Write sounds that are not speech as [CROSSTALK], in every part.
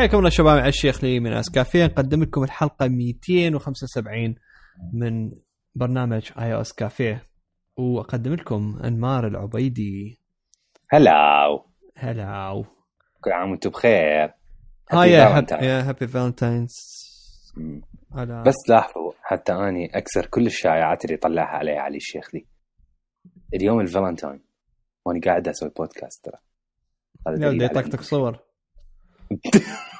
حياكم الله شباب مع الشيخلي من iOS Cafe نقدم لكم الحلقة 275 من برنامج iOS Cafe. وأقدم لكم أنمار العبيدي. هلاو هلاو كل عام وأنتم بخير. ها Happy yeah happy Valentine's. هلا. بس لاحظوا حتى أني أكسر كل الشائعات اللي طلعها علي علي الشيخلي. اليوم الفالنتاين. وأنا قاعد أسوي بودكاست ترى. هذا يا يطقطق صور. [LAUGHS]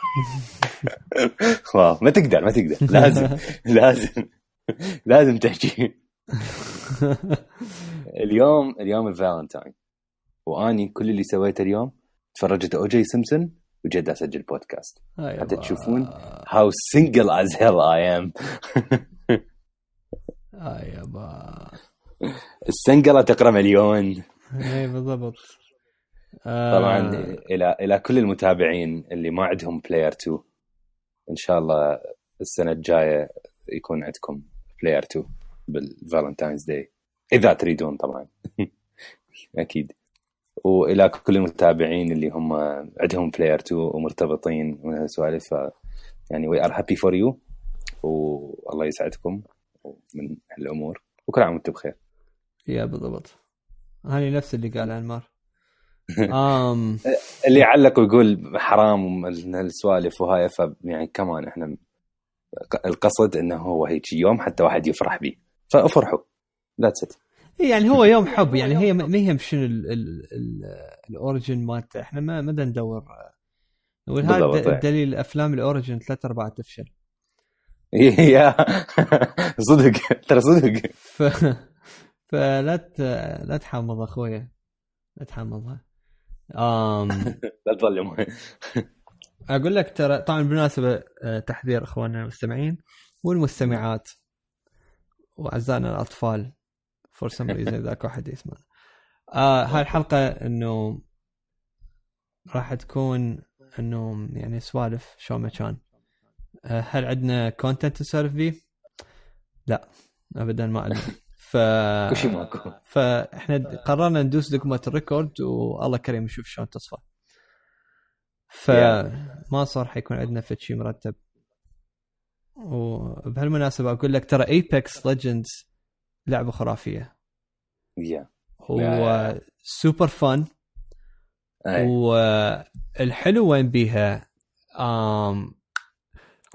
wow ما تقدر ما تقدر. لازم [LAUGHS] لازم. لازم تحكي. [LAUGHS] اليوم اليوم الفالنتاين. وأني كل اللي سويته اليوم تفرجت O.J. Simpson وجيت أسجل بودكاست. هاي حتى. تشوفون how single as hell I am. هاي يابا السنقلة تقرأ مليون. اي بالضبط. طبعا آه، إلى إلى كل المتابعين اللي ما عندهم player 2 إن شاء الله السنة الجاية يكون عندكم player 2 بال Valentine's Day إذا تريدون طبعا. [LAUGHS] أكيد. وإلى كل المتابعين اللي هم عندهم player 2 ومرتبطين من هالسوالف يعني we are happy for you والله يسعدكم من هالأمور. وكل عام وأنتم بخير. yeah بالضبط. هاني نفس اللي قال أنمار. um. [LAUGHS] اللي يعلق ويقول حرام ومن هالسوالف وهاي ف يعني كمان إحنا القصد إنه هو هيك يوم حتى واحد يفرح به فأفرحوا. that's it يعني هو يوم حب. يعني هي ما هي شنو ال- ال- ال- ال origin مالته. إحنا ما ما بدنا ندور وهذا إيه. الدليل أفلام ال origin ثلاث ارباع تفشل. [LAUGHS] yeah. صدق. ترى صدق. فلا. لا تحمض أخويا. لا تحمضها um [LAUGHS] لا تظلم أقول لك ترى طبعا بالمناسبة آه، تحذير أخواننا المستمعين والمستمعات وأعزائنا الأطفال for some reason ذاك واحد يسمع آه هاي الحلقة إنه راح تكون إنه يعني سوالف شو ما كان. آه هل عندنا content نسولف فيه؟ لا ابدا ما عندنا. [LAUGHS] ف كل شيء ماكو فاحنا قررنا ندوس دقمه ال record والله كريم نشوف شلون تصفى. فما صار حيكون عندنا فد شيء مرتب. وبهالمناسبة أقول لك ترى Apex Legends لعبة خرافية. yeah. هو super fun. والحلو وين بيها؟ um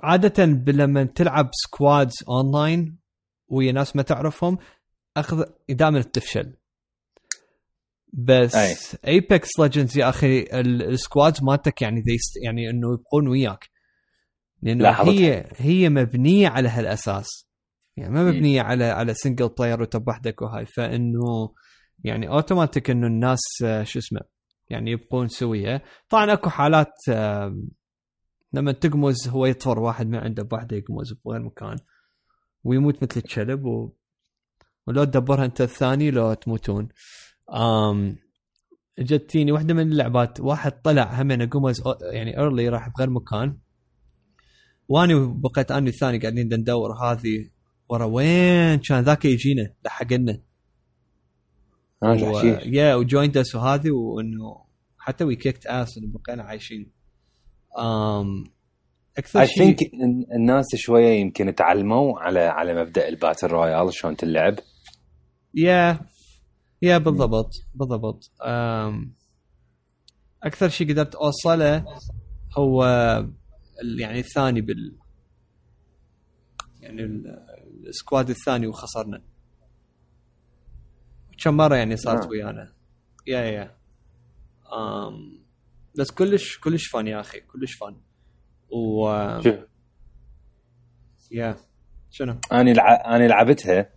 عادة لما تلعب squads online ويا ناس ما تعرفهم أخذ دائما تفشل بس أي. Apex Legends يا أخي ال- squads مالتك يعني they st- يعني إنه يبقون وياك لأنه. هي هي مبنية على هالأساس يعني ما. مبنية على على single player وتبحدك وهاي فإنه يعني اوتوماتيك إنه الناس آه، شو اسمه يعني يبقون سوية طبعا أكو حالات لما تقمز هو يطفر واحد من عنده بوحده يقمز بغير مكان ويموت مثل الكلب و... ولو تدبرها انت الثاني لو تموتون. um جتيني واحدة من اللعبات واحد طلع همين قمز يعني ايرلي راح بغير مكان. واني بقيت اني الثاني قاعدين ندور هذه ورا وين كان ذاك يجينا لحق لنا أنا و... جحشيش Yeah و joined us وهذه وإنه حتى we kicked ass إنه بقينا عايشين. um, أكثر شيء الناس شوية يمكن تعلموا على على مبدأ ال battle royale شلون تلعب. Yeah yeah بالضبط بالضبط. um, أكثر شيء قدرت أوصله هو يعني الثاني بال يعني ال- السكواد الثاني وخسرنا. كم مرة يعني صارت آه. ويانا. يا يا um, بس كلش كلش فن يا أخي كلش فن. و يا شنو؟ أنا لع... أنا لعبتها.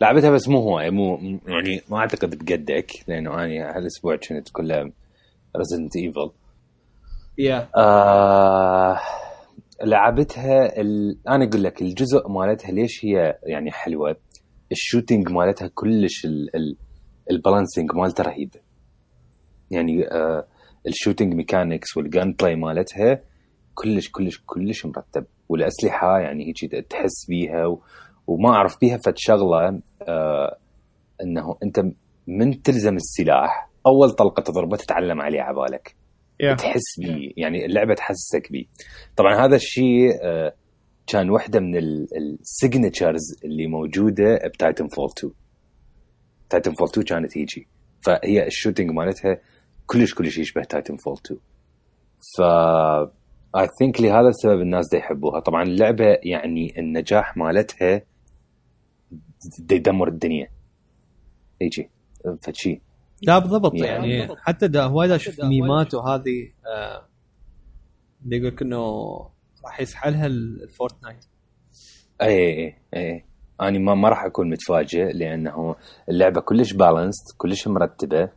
لعبتها بس مو هواي مو يعني ما أعتقد بقدك لأنه أنا هالأسبوع كنت كلها Resident Evil yeah لعبتها ال... أنا أقول لك الجزء مالتها ليش هي يعني حلوة؟ ال shooting مالتها كلش ال... ال... ال balancing مالته رهيب. يعني آه ال shooting mechanics وال gunplay مالتها كلش كلش كلش مرتب. والأسلحة يعني هيك تحس بيها. وما أعرف بيها فد شغلة آه إنه أنت من تلزم السلاح أول طلقة تضربه تتعلم عليه عبالك Yeah. تحس بيه يعني اللعبة تحسسك بيه طبعا هذا الشيء آه، كان واحدة من ال signatures اللي موجودة ب Titanfall 2 Titanfall 2 كانت هيجي. فهي ال shooting مالتها كلش كلش يشبه Titanfall 2 ف I think لهذا السبب الناس دا يحبوها. طبعا اللعبة يعني النجاح مالتها يدمر الدنيا. يجي فشي لا بالضبط. يعني- يعني حتى دا وايد أشوف ميمات وهذه آه، اللي يقول لك إنه راح يسحلها ال Fortnite. اي اي اي أنا ما ما راح أكون متفاجئ لأنه اللعبة كلش balanced كلش مرتبة.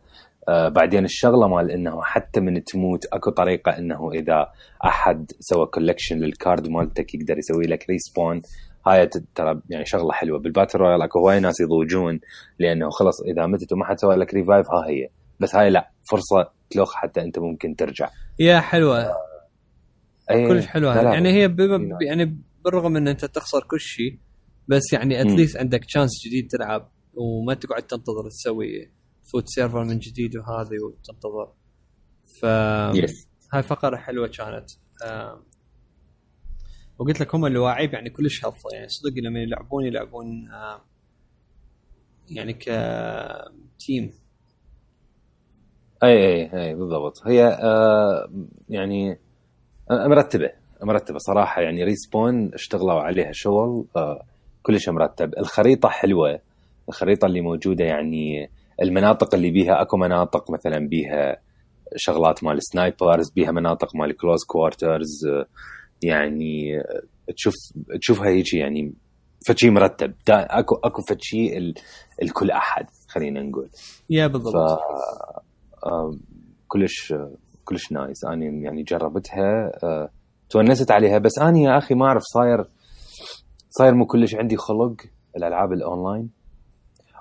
آه بعدين الشغلة مال إنه حتى من تموت أكو طريقة إنه إذا أحد سوى collection لل card مالتك يقدر يسوي لك respawn هاي ترى يعني شغلة حلوة. بال battle royale اكو هواي ناس يضوجون لأنه خلص إذا متت وما حد سوى لك revive ها هي. بس هاي لا فرصة تلوخ حتى أنت ممكن ترجع. Yeah حلوة. أي كلش حلوة لا لا يعني هي ب... نعم. يعني بالرغم ان أنت تخسر كل شيء بس يعني. At least عندك chance جديد تلعب وما تقعد تنتظر تسوي فوت server من جديد وهذه وتنتظر. ف yes هاي فقرة حلوة كانت. آم، وقلت لك هم اللي واعيب يعني كلش هضفه يعني صدق لما يلعبون يلعبون آم، يعني ك team أي أي أي بالضبط. هي آه يعني مرتبة مرتبة صراحة. يعني respawn اشتغلوا عليها شغل آه كلش مرتب. الخريطة حلوة. الخريطة اللي موجودة يعني المناطق اللي بيها أكو مناطق مثلا بيها شغلات مال snipers بيها مناطق مال close quarters يعني تشوف تشوفها هيجي يعني فشي مرتب. دا أكو أكو فشي ال- الكل أحد خلينا نقول. Yeah ف بالضبط آه، كلش كلش nice. أنا يعني جربتها آه، تونست عليها. بس أنا يا أخي ما أعرف صاير صاير مو كلش عندي خلق الألعاب الأونلاين.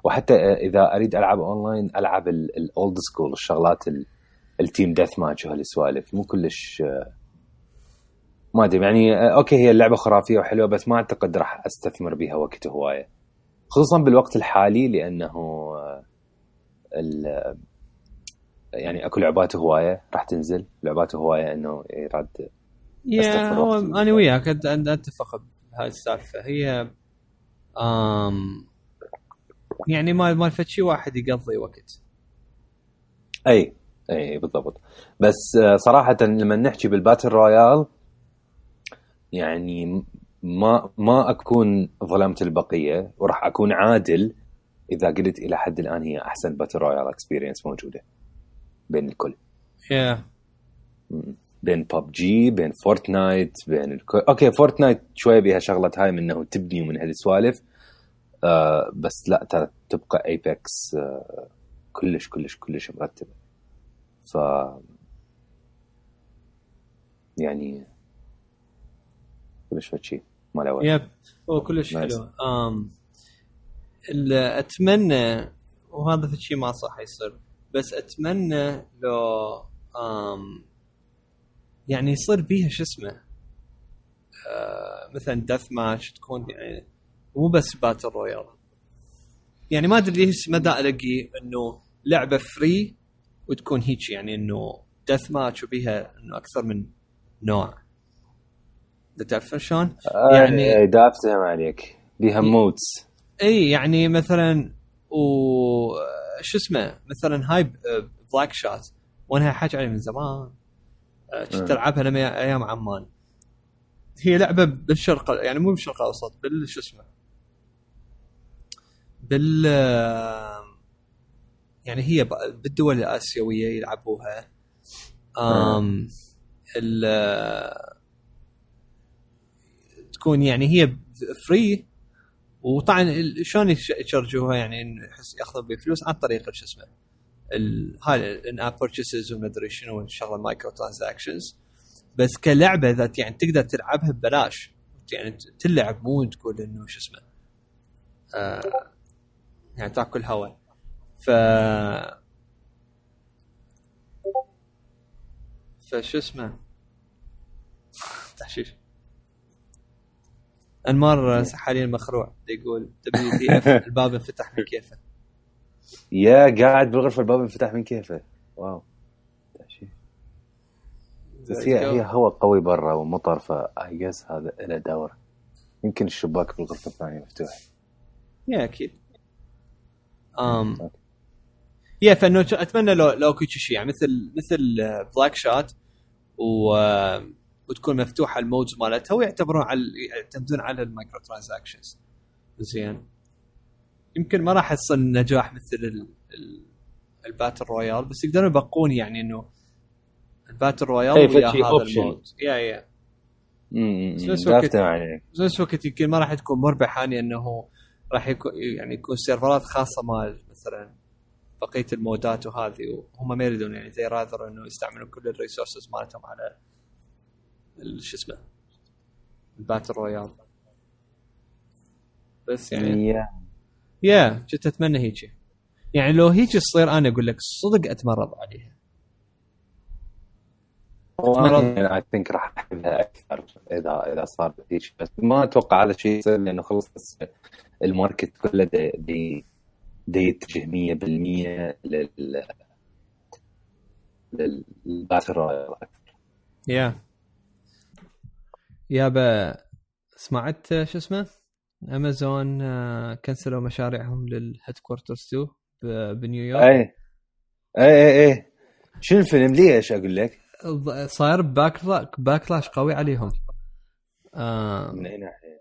وحتى آه، إذا أريد ألعب أونلاين ألعب ال old school الشغلات ال- ال team deathmatch وهالسوالف. مو كلش آه، ما أدري يعني آه، أوكي هي اللعبة خرافية وحلوة بس ما أعتقد راح أستثمر بها وقت هواية. خصوصا بالوقت الحالي لأنه آه، ال- يعني أكو لعبات هواية راح تنزل. لعبات هواية إنه يراد يا هو. أنا وياك اتفق بهاي السالفة. هي آم يعني ما ما شيء واحد يقضي وقت. أي أي بالضبط. بس آه، صراحة لما نحكي بالباتل رويال يعني ما ما أكون ظلمت البقية وراح أكون عادل إذا قلت إلى حد الآن هي أحسن battle royale experience موجودة بين الكل. Yeah م- بين ببجي بين Fortnite بين الكل. أوكي Fortnite شوية بيها شغلة هاي من إنه تبني ومن هالسوالف آه بس لا ترى تبقى Apex آه كلش كلش كلش مرتبة. ف يعني كلش شيء ما له وجه. Yep. هو كلش. حلو. آم ال- أتمنى وهذا في شيء ما صح يصير بس أتمنى لو آم يعني يصير بيها شو اسمه آه مثلا deathmatch تكون يعني مو بس battle royale يعني ما أدري ليش مدى ألاقي إنه لعبة free وتكون هيك يعني إنه deathmatch وبيها إنه أكثر من نوع. تعرف شلون؟ آه يعني- يعني دافتهم عليك. بيها modes إي يعني مثلا و شو اسمه؟ مثلا هاي BlackShot وأنا حاجة عليه من زمان. آه، كنت أه. ألعبها لما أيام عمان. هي لعبة بالشرق يعني مو بالشرق الأوسط بال شو اسمه؟ بال يعني هي بالدول الآسيوية يلعبوها. امم ال تكون يعني هي free وطبعا شلون يش- يشرجوها يعني ياخذون بفلوس عن طريق شو اسمه هاي ال in-app purchases وما أدري شنو الشغله ال microtransactions بس كلعبة ذات يعني تقدر تلعبها ببلاش. يعني تلعب مو تقول إنه شو اسمه آه يعني تأكل هواء ف فشو اسمه [LAUGHS] تحشيش. انمار حاليا مخروع يقول WTF الباب انفتح من كيفه. yeah قاعد بالغرفة الباب انفتح من كيفه. wow. بس هي هي هواء قوي برا ومطر فاي هذا له دور. يمكن الشباك في الغرفه الثانية مفتوح yeah أكيد. [LAUGHS] um yeah فإنه أتمنى لو لو كل شيء يعني مثل مثل Black شات و وتكون مفتوحة ال modes مالتها ويعتبرون على يعتمدون على ال microtransactions زين. يمكن ما راح يصل نجاح مثل ال... ال... ال battle royale بس يقدرون يبقون يعني إنه الباتل رويال ويا هذا ال mode yeah yeah نفس الوقت بس الوقت يمكن ما راح تكون مربحة لأنه راح يكون يعني يكون سيرفرات خاصة مال مثلا بقية المودات وهذه وهم ما يريدون يعني they rather إنه يستعملون كل ال resources مالتهم على شو اسمه؟ ال battle royale بس يعني يا يا كنت أتمنى هيك. يعني لو هيك تصير أنا أقول لك صدق أتمرض عليها. أنا I think راح أحبها أكثر اذا إذا صار هيك. بس ما أتوقع هذا الشيء يصير لأنه خلص ال market كله دي دي, دي يتجه 100% لل للباتل رويال يا يابا سمعت شو اسمه؟ امازون آه، كنسلوا مشاريعهم لل headquarters 2 بنيويورك اي اي اي اي شنو الفيلم ليش أقول لك؟ صاير back backlash قوي عليهم آه من أي ناحية؟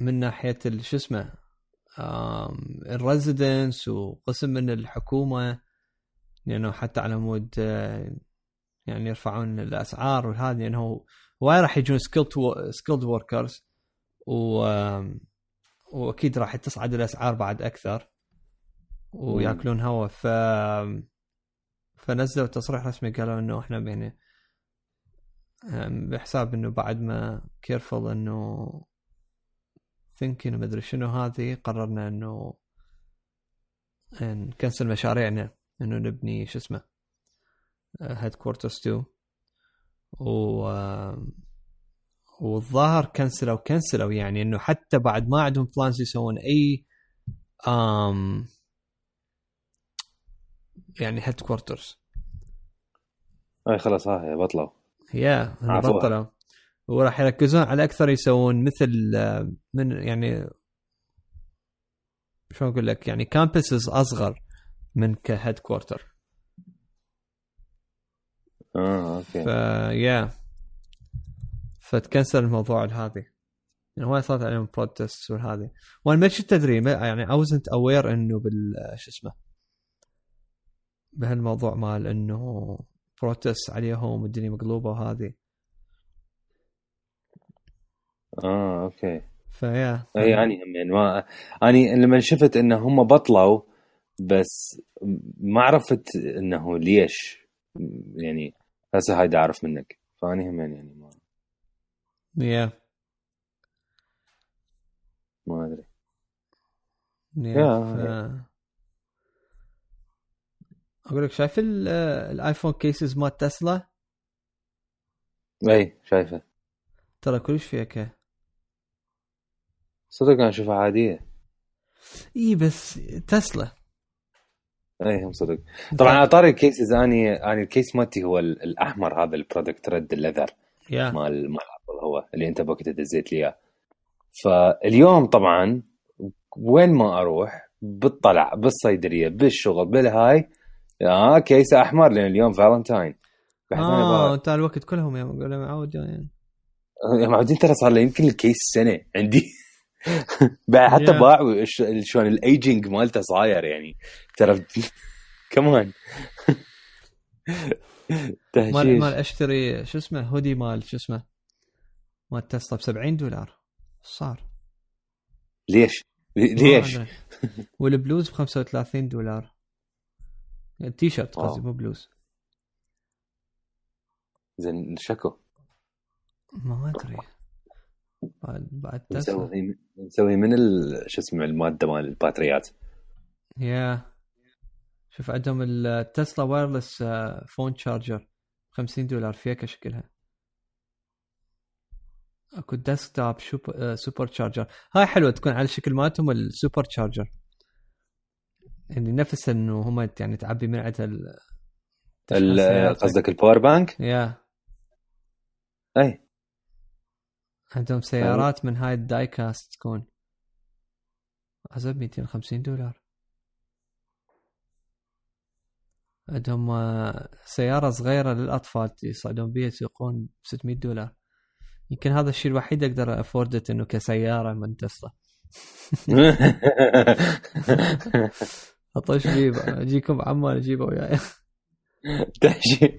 من ناحية شو اسمه ال residents وقسم من الحكومة لأنه يعني حتى على مود آه، يعني يرفعون الأسعار وهذه لأنه وايد راح يجون skilled skilled workers و وأكيد راح تصعد الأسعار بعد أكثر ويأكلون هوا. ف فنزلوا تصريح رسمي قالوا إنه إحنا يعني بحساب إنه بعد ما careful إنه thinking ما أدري شنو هذه قررنا إنه نكنسل مشاريعنا إنه نبني شو اسمه headquarters 2 و والظاهر كنسلوا كنسلوا يعني إنه حتى بعد ما عندهم plans يسوون أي um يعني headquarters اي خلاص ها بطلوا. yeah بطلوا. وراح يركزون على أكثر يسوون مثل من يعني شلون أقول لك يعني campuses أصغر من ك headquarter آه okay. ف yeah فتكنسل الموضوع هذه يعني هواي صارت عليهم protest وهذه وأنا ما كنت أدري يعني I wasn't aware إنه بال شو اسمه بهالموضوع مال إنه protest عليهم والدنيا مقلوبة وهذه آه okay. ف yeah اي يعني هم يعني ما اني لما شفت إنه هم بطلوا بس ما عرفت إنه ليش. يعني هسه هاي اعرف منك. فاني هم يعني ما يا ما أدري. يا أقول لك شايف ال iPhone cases مال تسلا؟ اي شايفه. ترى كلش fake صدق أنا أشوفها عادية. اي بس تسلا اي هم صدق. طبعا على طاري ال cases اني أني ال case مالتي هو الأحمر هذا ال Product Red ال leather yeah. مال مال هو اللي أنت بوقت دزيت لي إياه. فاليوم طبعا وين ما أروح بالطلع بالصيدلية بالشغل بالهاي آه case أحمر لأن اليوم فالنتاين. آه انت الوقت كلهم يا معود يعني معودين ترى صار لي يمكن ال case سنة عندي. بعد حتى باعوا شلون الايجنج مالته صاير يعني. ترى [LAUGHS] كمان [LAUGHS] مال مال أشتري شو اسمه هودي مال شو اسمه مال تسلا ب 70 دولار صار؟ ليش؟ ليش؟ [LAUGHS] والبلوز ب 35 دولار. التي شيرت قصدي مو بلوز. زين شكو. ما أدري. بعد بعد نسوي نسوي من شو اسمه المادة مال الباتريات. يا. شوف عندهم التسلا wireless phone charger 50 دولار فيها شكلها. اكو desktop supercharger هاي حلوة تكون على شكل مالتهم ال supercharger يعني نفس إنه هم يعني تعبي من عندها. قصدك الباور بانك؟ يا. أي. عندهم سيارات من هاي ال die-cast تكون عزب 250 دولار. عندهم آه، سيارة صغيرة للأطفال يصعدون بيها يسوقون ب 600 دولار. يمكن هذا الشيء الوحيد أقدر afford it إنه كسيارة من تسلا [LAUGHS] أطش بيه بقى. أجيكم عمان أجيبه وياي. تحشيش.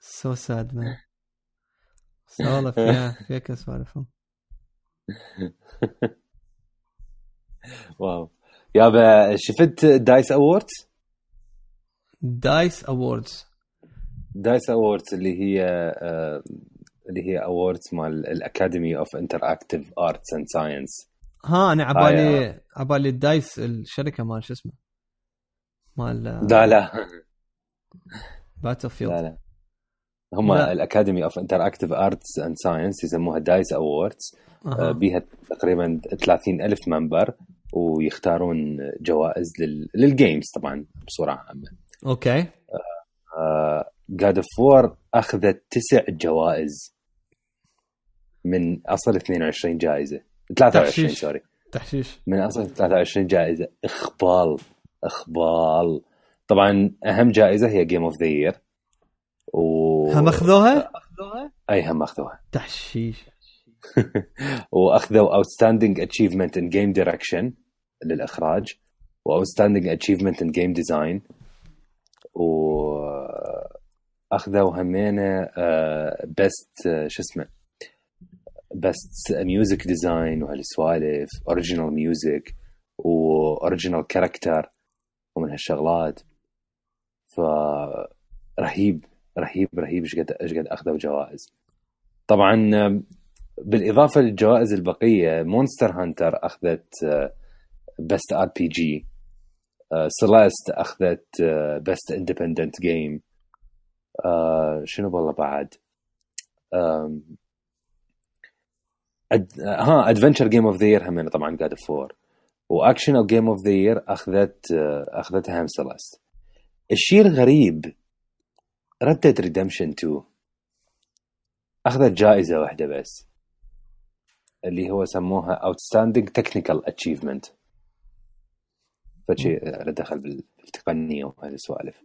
so sad man سوالف فيها فيها كسوالفهم [LAUGHS] wow. يابا شفت DICE Awards؟ DICE Awards. DICE Awards اللي هي آه، اللي هي awards مال ال Academy of Interactive Arts and Science ها أنا عبالي آه. عبالي ال DICE الشركة مال شو اسمه؟ مال لا لا. Battle لا Field لا. هم لا. ال Academy of Interactive Arts and Science يسموها DICE Awards أها. بيها تقريبا 30 ألف member ويختارون جوائز لل... لل games طبعا بصورة عامة. okay. God of War أخذت تسع جوائز من أصل 22 جائزة. 23 تحشيش. sorry تحشيش. من أصل 23 جائزة. اخبال اخبال طبعا أهم جائزة هي game of the year و هم اخذوها؟ أي هم اخذوها تحشيش. وأخذوا outstanding achievement in game direction للإخراج و outstanding achievement in game design وأخذوا همينة best شو اسمه best music design وهالسوالف original music و original character ومن هالشغلات. ف رهيب رهيب. إيش قد إيش قد أخذوا جوائز. طبعا بالإضافة للجوائز البقية Monster Hunter أخذت best RPG Celeste أخذت best independent game شنو والله بعد؟ ad... ها adventure game of the year همين طبعا God of War و action أو game of the year أخذت آه، أخذتها هم Celeste الشيء الغريب Red Dead Redemption 2 أخذت جائزة واحدة بس اللي هو سموها outstanding technical achievement فشي له دخل بالتقنية وهالسوالف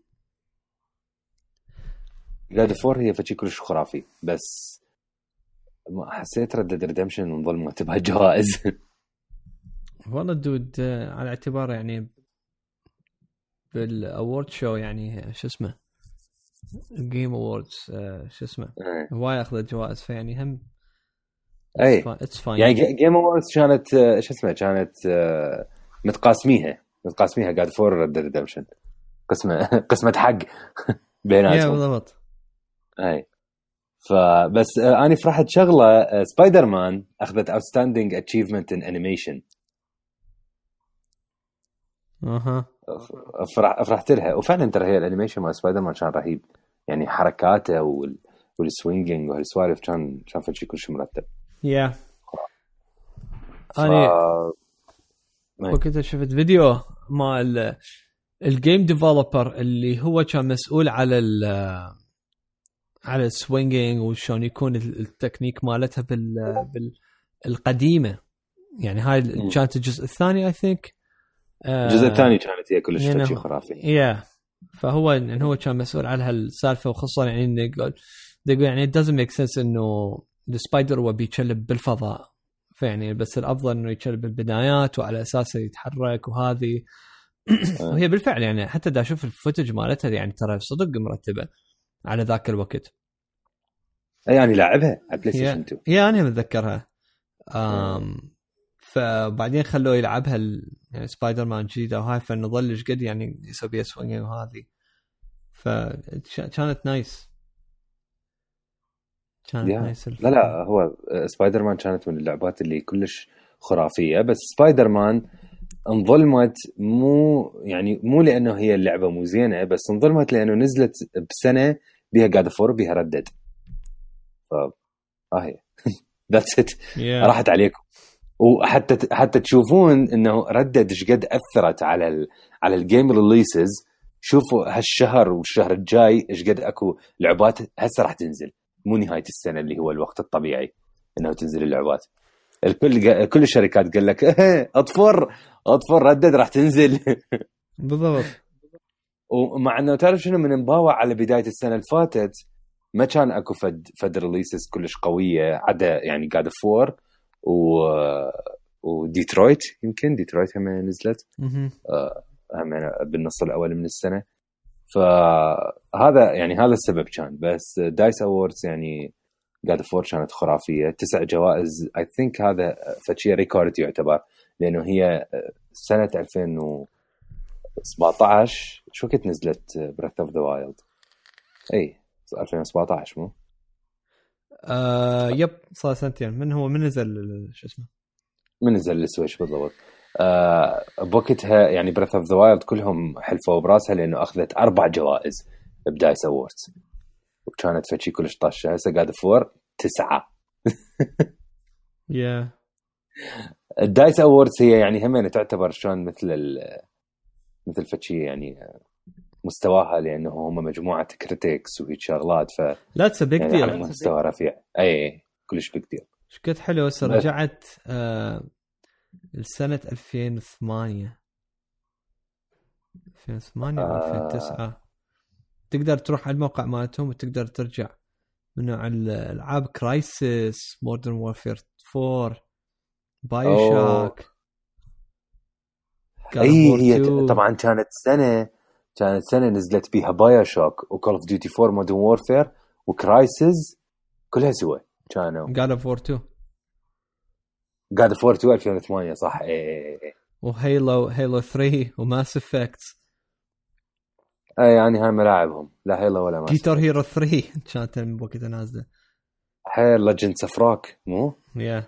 God of War هي فشي كلش خرافي بس ما حسيت Red Dead Redemption انظلمت بهالجوائز والله dude على اعتبار يعني بال award شو يعني شو اسمه؟ ال Game Awards شو اسمه؟ هواي اخذت جوائز فيعني هم اي it's fine يعني Game Awards كانت آه، شو اسمه؟ كانت آه، متقاسميها متقاسميها God of War Red Dead Redemption قسمة [LAUGHS] قسمة حق [LAUGHS] بيناتهم. بالضبط. اي فبس آه، أنا فرحت شغلة آه، سبايدر مان أخذت outstanding achievement in animation أها. فرحت لها وفعلا ترى هي ال animation مال سبايدر مان كان رهيب يعني حركاته وال وال swinging وهالسوالف كان كان كل شيء مرتب yeah. أنا إيه. وقتها شفت فيديو مال ال game developer اللي هو كان مسؤول على ال على ال swinging وشلون يكون ال- التكنيك مالتها بال بال القديمة يعني هاي. كانت الجزء الثاني I think الجزء الثاني كانت هي كلش يعني هو- خرافي. yeah فهو ان هو كان مسؤول على هالسالفه وخصوصا يعني انه يقول يقول يعني it doesn't make sense إنه ال Spider هو بيتشلب بالفضاء. فيعني بس الأفضل إنه يتشلب بالبدايات وعلى اساسه يتحرك وهذه. وهي بالفعل يعني حتى دا أشوف ال footage مالتها يعني ترى صدق مرتبة على ذاك الوقت. يعني لاعبها على PlayStation yeah 2 yeah أنا متذكرها. um فبعدين خلوه يلعبها يعني سبايدر مان جديدة. وهاي فانه ظل إيش قد يعني يسوي بيها swing وهذه فكانت nice كانت yeah. nice لا لا هو آه، سبايدر مان كانت من اللعبات اللي كلش خرافية. بس سبايدر مان انظلمت مو يعني مو لأنه هي اللعبة مو زينة بس انظلمت لأنه نزلت بسنة بها God of War بها Red Dead ف ها هي. [LAUGHS] that's it. راحت عليكم. وحتى حتى تشوفون إنه Red Dead إيش قد أثرت على ال على ال game releases شوفوا هالشهر والشهر الجاي إيش قد أكو لعبات هسه راح تنزل. مو نهاية السنة اللي هو الوقت الطبيعي إنه تنزل اللعبات. الكل كل الشركات قال لك إيه، [LAUGHS] أطفر أطفر Red Dead راح تنزل. [LAUGHS] بالضبط. ومع إنه تعرف شنو من مباوع على بداية السنة اللي فاتت ما كان أكو فد فد releases كلش قوية عدا يعني God of War و وديترويت يمكن ديترويت هم نزلت آه، هم بالنص الأول من السنة فهذا يعني هذا السبب كان بس DICE Awards يعني God of War كانت خرافية تسع جوائز I think هذا فشي record يعتبر لأنه هي سنة 2017 شو وقت نزلت Breath of the Wild؟ إي 2017 مو؟ آه yep صار سنتين. من هو؟ من نزل شو اسمه؟ من نزل ال Switch بالضبط. آه بوقتها يعني Breath of the Wild كلهم حلفوا براسها لأنه أخذت أربع جوائز ب DICE Awards وكانت فشي كلش طشة. هسه قاعد فور تسعة. yeah. [LAUGHS] ال DICE Awards هي يعني همين تعتبر شلون مثل مثل فشي يعني مستواها لأنه هم مجموعة critics وهيك شغلات ف لا it's big deal مستوى رفيع. اي كلش big deal إيش قد حلو هسه رجعت آه لسنه 2008 2008 أو 2009 تقدر تروح على الموقع مالتهم وتقدر ترجع من ألعاب Crysis Modern Warfare 4 BioShock اي هي طبعا كانت سنة كانت سنة نزلت بيها BioShock و Call of Duty 4 Modern Warfare و Crysis كلها سوا كانوا. God of War 2 God of War 2 2008 صح؟ اي اي اي و Halo Halo 3 و Mass Effect اي يعني هاي ملاعبهم. لا Halo ولا Mass Guitar Hero 3 كانت بوقتها نازلة. حيل Legends of Rock مو؟ yeah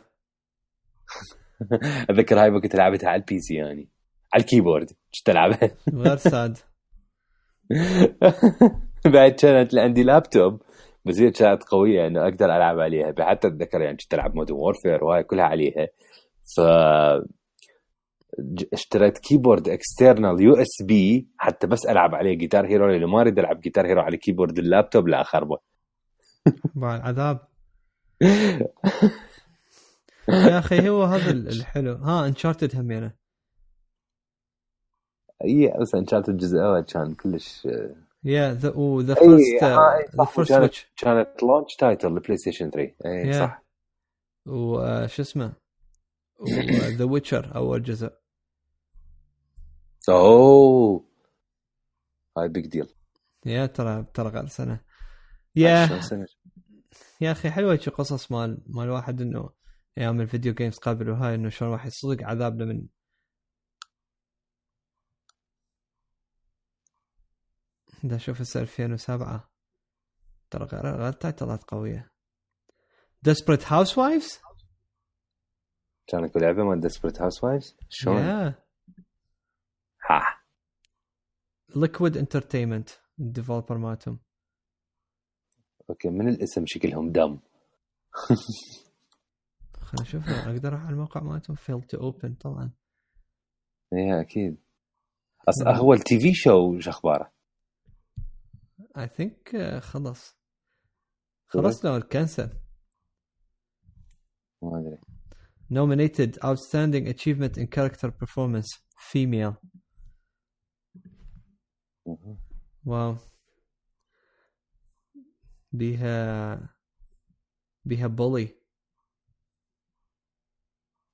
[LAUGHS] أتذكر هاي وقت لعبتها على ال PC يعني. على ال keyboard. إيش تلعبها؟ غير sad [LAUGHS] بعد كانت عندي لابتوب بس هي كانت قوية إنه أقدر ألعب عليها. حتى أتذكر يعني كنت ألعب Modern Warfare وهاي كلها عليها. ف اشتريت keyboard external USB حتى بس ألعب عليه Guitar Hero لأنه ما أريد ألعب Guitar Hero على keyboard ال laptop لا خربه العذاب [LAUGHS] [LAUGHS] يا أخي هو هذا الحلو. ها Uncharted همينه إي بس Uncharted الجزء الأول كان كلش يا ذا وذا فيرست ذا فيرست سويتش كانت launch title ل PlayStation 3 إي صح. وش اسمه؟ The Witcher أول جزء. أوه. هاي big deal yeah ترى ترى غير سنة. يا يا أخي حلوة شي قصص مال مال واحد إنه أيام ال video games قبل وهاي إنه شلون راح يصدق عذابنا من دا أشوف هسه 2007 ترى غير غير title ات قوية. Desperate Housewives كان اكو لعبة مال Desperate Housewives شلون؟ yeah. ها. Liquid Entertainment ال developer مالتهم. okay من الاسم شكلهم dumb. [LAUGHS] خلينا نشوف أقدر أروح على الموقع مالتهم؟ fail to open طبعا. إيه أكيد. أصلا هو ال TV شو شو اخباره؟ I think خلص خلص لو ما أدري. Nominated outstanding achievement in character performance female. wow بيها بيها Bully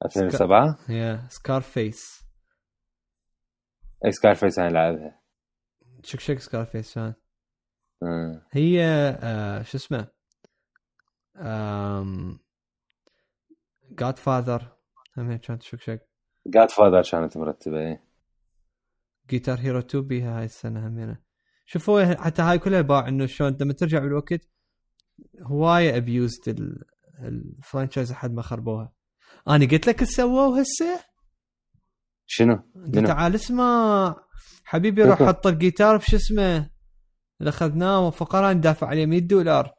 2007 yeah Scarface اي Scarface أنا لعبها. شك شك Scarface كان آه. هي آه شو اسمه؟ Godfather هم كانت شك شك Godfather كانت مرتبة إيه. Guitar Hero 2 بيها هاي السنة همينة. شوف هو حتى هاي كلها باع إنه شلون لما ترجع بالوقت هواية abused ال franchise لحد ما خربوها. أنا قلت لك سووه هسه؟ شنو؟ تعال اسمع حبيبي روح حط الجيتار بشو اسمه. اللي أخذناه وفقرا ندافع عليه 100 دولار.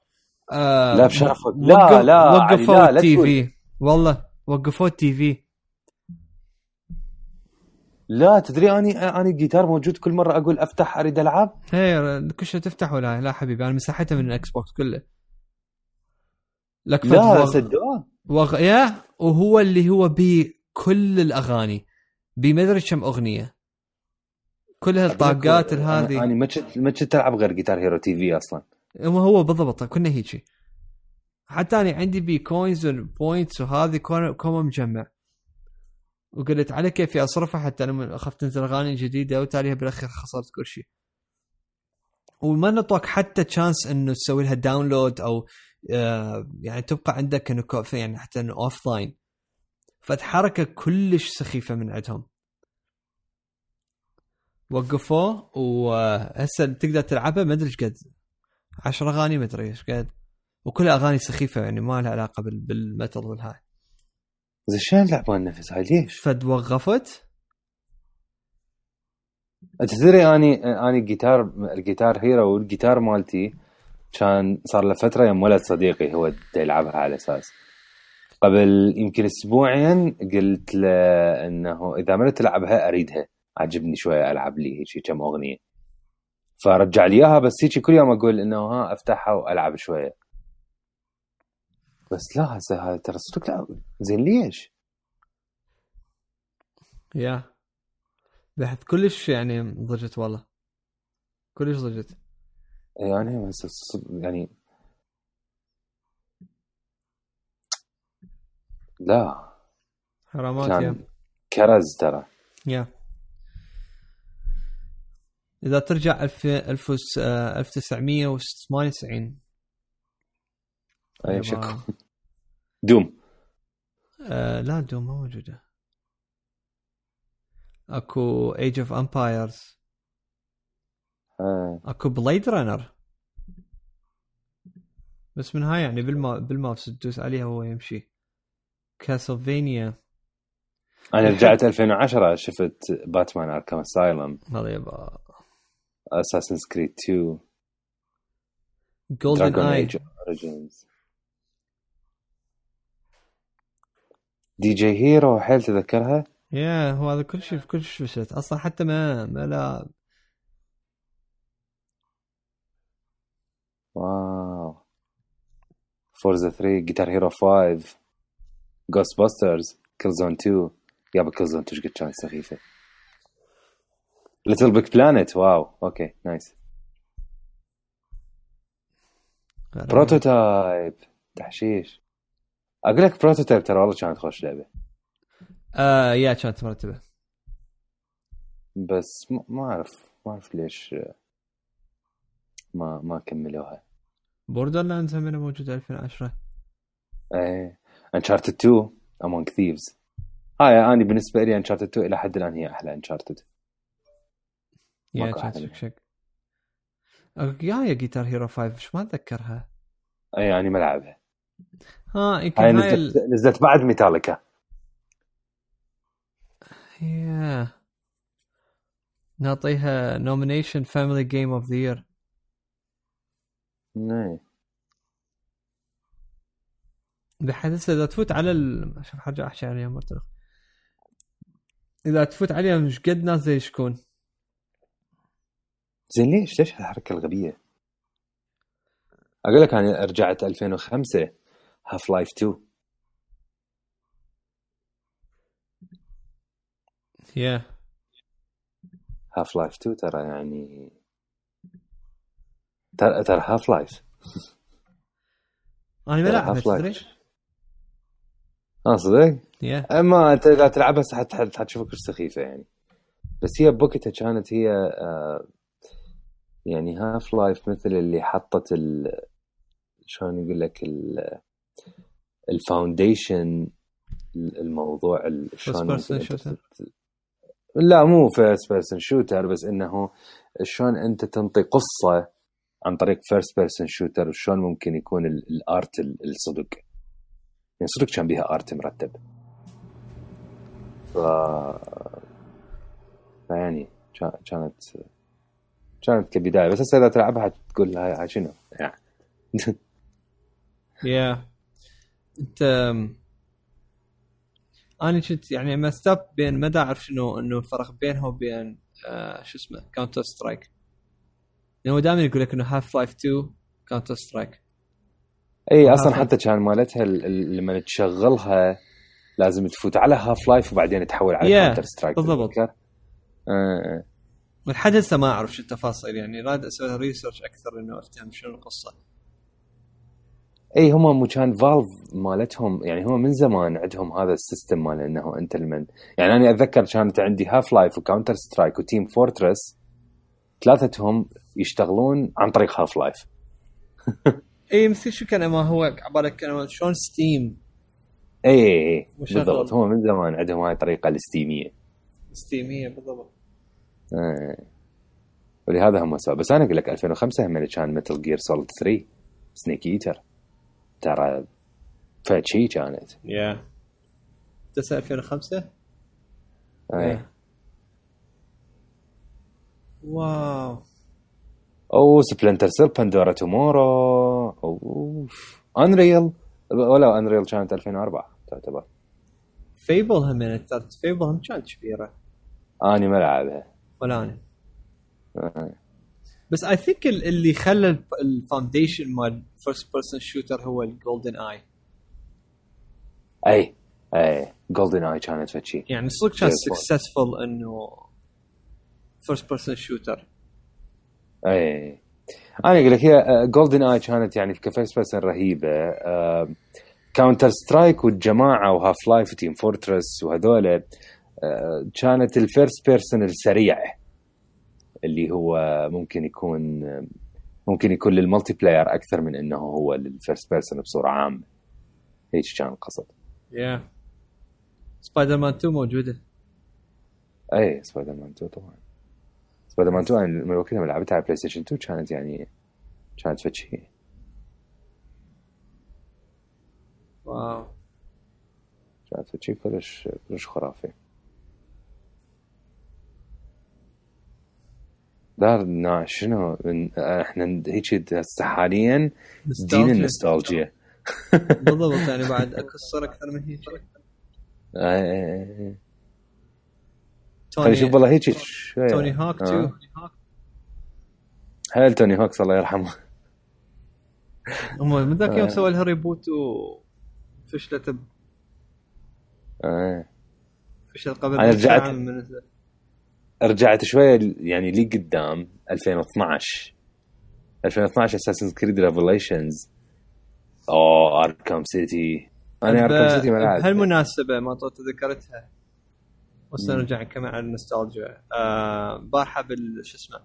آه لا بشرفك لا لا وقفوا ال TV. والله وقفوا ال TV. لا تدري أني أني الجيتار موجود كل مرة أقول أفتح أريد ألعب؟ هي كل شيء تفتح ولا؟ لا حبيبي أنا مسحتها من ال Xbox كله. لك لا وغ... سدوه وغ... يا وهو اللي هو بكل الأغاني. بمدري كم أغنية. كل هالطاقات هذه أنا ما كنت ما كنت ألعب غير Guitar Hero TV أصلا. هو هو بالضبط كنا هيجي. حتى أنا عندي بي coins و points وهذه كوم مجمع. وقلت على كيفي اصرفها حتى أنا اخاف تنزل اغاني جديده وتاليها بالأخير خسرت كل شيء. وما نطوك حتى chance إنه تسوي لها download أو آه يعني تبقى عندك إنه يعني حتى إنه offline فحركه كلش سخيفة من عندهم. وقفوه وهسه تقدر تلعبها ما أدري إيش قد. 10 أغاني ما أدري إيش قد. وكلها أغاني سخيفة يعني ما لها علاقة بال metal والهاي. زين شلون لعبوا النفس هاي ليش؟ فد وقفت. تدري أني أني الجيتار ال Guitar Hero والجيتار مالتي كان صار له فترة يوم ولد صديقي هو يلعبها على أساس. قبل يمكن أسبوعين قلت له إنه إذا ما تلعبها أريدها. عجبني شوية ألعب لي هيك كم أغنية. فرجع لي إياها بس هيك كل يوم أقول إنه ها أفتحها وألعب شوية. بس لا هسه ترى صدق لا. زين ليش؟ يا. بحث كلش يعني ضجت والله. كلش ضجت. يعني بس يعني لا. حرامات yeah. كرز ترى. yeah. إذا ترجع 1998 اي شكو Doom. آه لا Doom ما موجودة. أكو Age of Empires أكو Blade Runner بس من هاي يعني بالما بالماوس تدوس عليها وهو يمشي. Castlevania أنا رجعت 2010 شفت Batman Arkham Asylum هذا يبا Assassin's Creed 2 GoldenEye DJ Hero حيل تذكرها؟ yeah هو هذا كل شيء كل شيء فشلت أصلا حتى ما ما لا. wow. Forza 3 Guitar Hero 5 Ghostbusters Killzone 2 يابا Killzone 2 قد كانت سخيفة. LittleBigPlanet wow okay nice Prototype تحشيش. أقول لك Prototype ترى والله كانت خوش لعبة. آه yeah كانت مرتبة. بس ما اعرف ما أعرف ليش ما ما كملوها. Borderlands هم موجوده 2010 إيه. Uncharted 2 Among Thieves هاي أنا بالنسبة لي Uncharted 2 إلى حد الآن هي أحلى Uncharted yeah شك شك yeah yeah Guitar Hero 5 شو ما أتذكرها؟ أي يعني ما لعبها. ها يمكن هاي, نزلت, ال... نزلت بعد ميتاليكا. يا نعطيها nomination family game of the year بحيث إذا تفوت على ال... شوف حاجة احكي عليها إذا تفوت عليها مش قد ناس زي شكون زين ليش ليش هالحركة الغبية؟ أقول لك أنا رجعت 2005 Half-Life 2 yeah Half-Life 2 ترى يعني ترى ترى Half-Life أنا ما لعبت تدري؟ آه صدق؟ yeah. أما انت إذا تلعبها حتشوفك سخيفة يعني بس هي بوقتها كانت هي آه يعني Half-Life مثل اللي حطت ال شلون يقول لك ال foundation الموضوع شلون لا مو first person shooter بس إنه شلون أنت تنطي قصة عن طريق first person shooter وشلون ممكن يكون ال art الصدق. يعني صدق كان بيها art مرتب. ف فيعني كانت كانت كبداية بس هسه إذا تلعبها تقول هاي شنو؟ يعني [LAUGHS] yeah. أنت أنا كنت يعني messed up بين ما اعرف شنو إنه الفرق بينها وبين آه شو اسمه Counter-Strike لأنه دائما يقول لك إنه Half-Life 2 Counter-Strike إي أصلا حتى كان مالتها ال- ال- لما تشغلها لازم تفوت على Half-Life وبعدين تحول على Yeah، Counter-Strike بالضبط. آه. هسه ما اعرف شو التفاصيل يعني راد أسوي research أكثر انه أفهم شنو القصة. اي هم مو كان Valve مالتهم يعني هم من زمان عندهم هذا ال system مال إنه انت المن يعني أنا أتذكر كانت عندي Half-Life و Counter-Strike و Team Fortress ثلاثتهم يشتغلون عن طريق Half-Life اي مثل شو كان ما هو عبالك كان شلون Steam اي اي. بالضبط. هم من زمان عندهم هاي الطريقة الستيميه ستيميه بالضبط. ولهذا هم سوا. بس أنا أقول لك 2005 هم اللي كان Metal Gear Solid 3 Snake Eater ترى فد شي كانت. yeah تسعة 2005 اي wow. أو Splinter Cell Pandora Tomorrow أوف. Unreal ولا Unreal كانت 2004 تعتبر. Fable هم Fable هم كانت كبيرة. اني ما العبها ولا أنا آه. بس I think اللي خلى ال foundation مال first person shooter هو ال GoldenEye أي أي GoldenEye كانت فد شي يعني صدق كان Yes, successful إنه first person shooter أي أنا أقول لك هي GoldenEye كانت يعني ك first person رهيبة. Counter-Strike والجماعة و Half-Life و Team Fortress وهذول آه، كانت ال first person السريع اللي هو ممكن يكون ممكن يكون لل multiplayer أكثر من إنه هو لل first person بصورة عامة. هيك كان القصد. yeah Spider-Man 2 موجودة. اي سبايدر مان 2 طبعا. سبايدر مان 2 أنا من وقتها لعبتها على PlayStation 2 كانت يعني كانت فد شي واو. كانت فد شي كلش كلش خرافي. دارنا شنو إحنا هيك هسه حاليا دين نوستالجيا. النوستالجيا [LAUGHS] بالضبط يعني بعد اكسر أكثر من هيك آه، توني خلينا نشوف والله هيك Tony Hawk آه. 2 هل Tony Hawk's الله يرحمه هم من ذاك يوم آه. سووا لها reboot وفشلت ب- آه. فشل قبل رجعت- من. رجعت شوية يعني لي قدام 2012 2012 Assassin's Creed Revelations أوه Arkham City أنا Arkham City ما لعبت بهالمناسبة ما تذكرتها بس مم. نرجع كمان على النوستالجيا. آه بال شو اسمه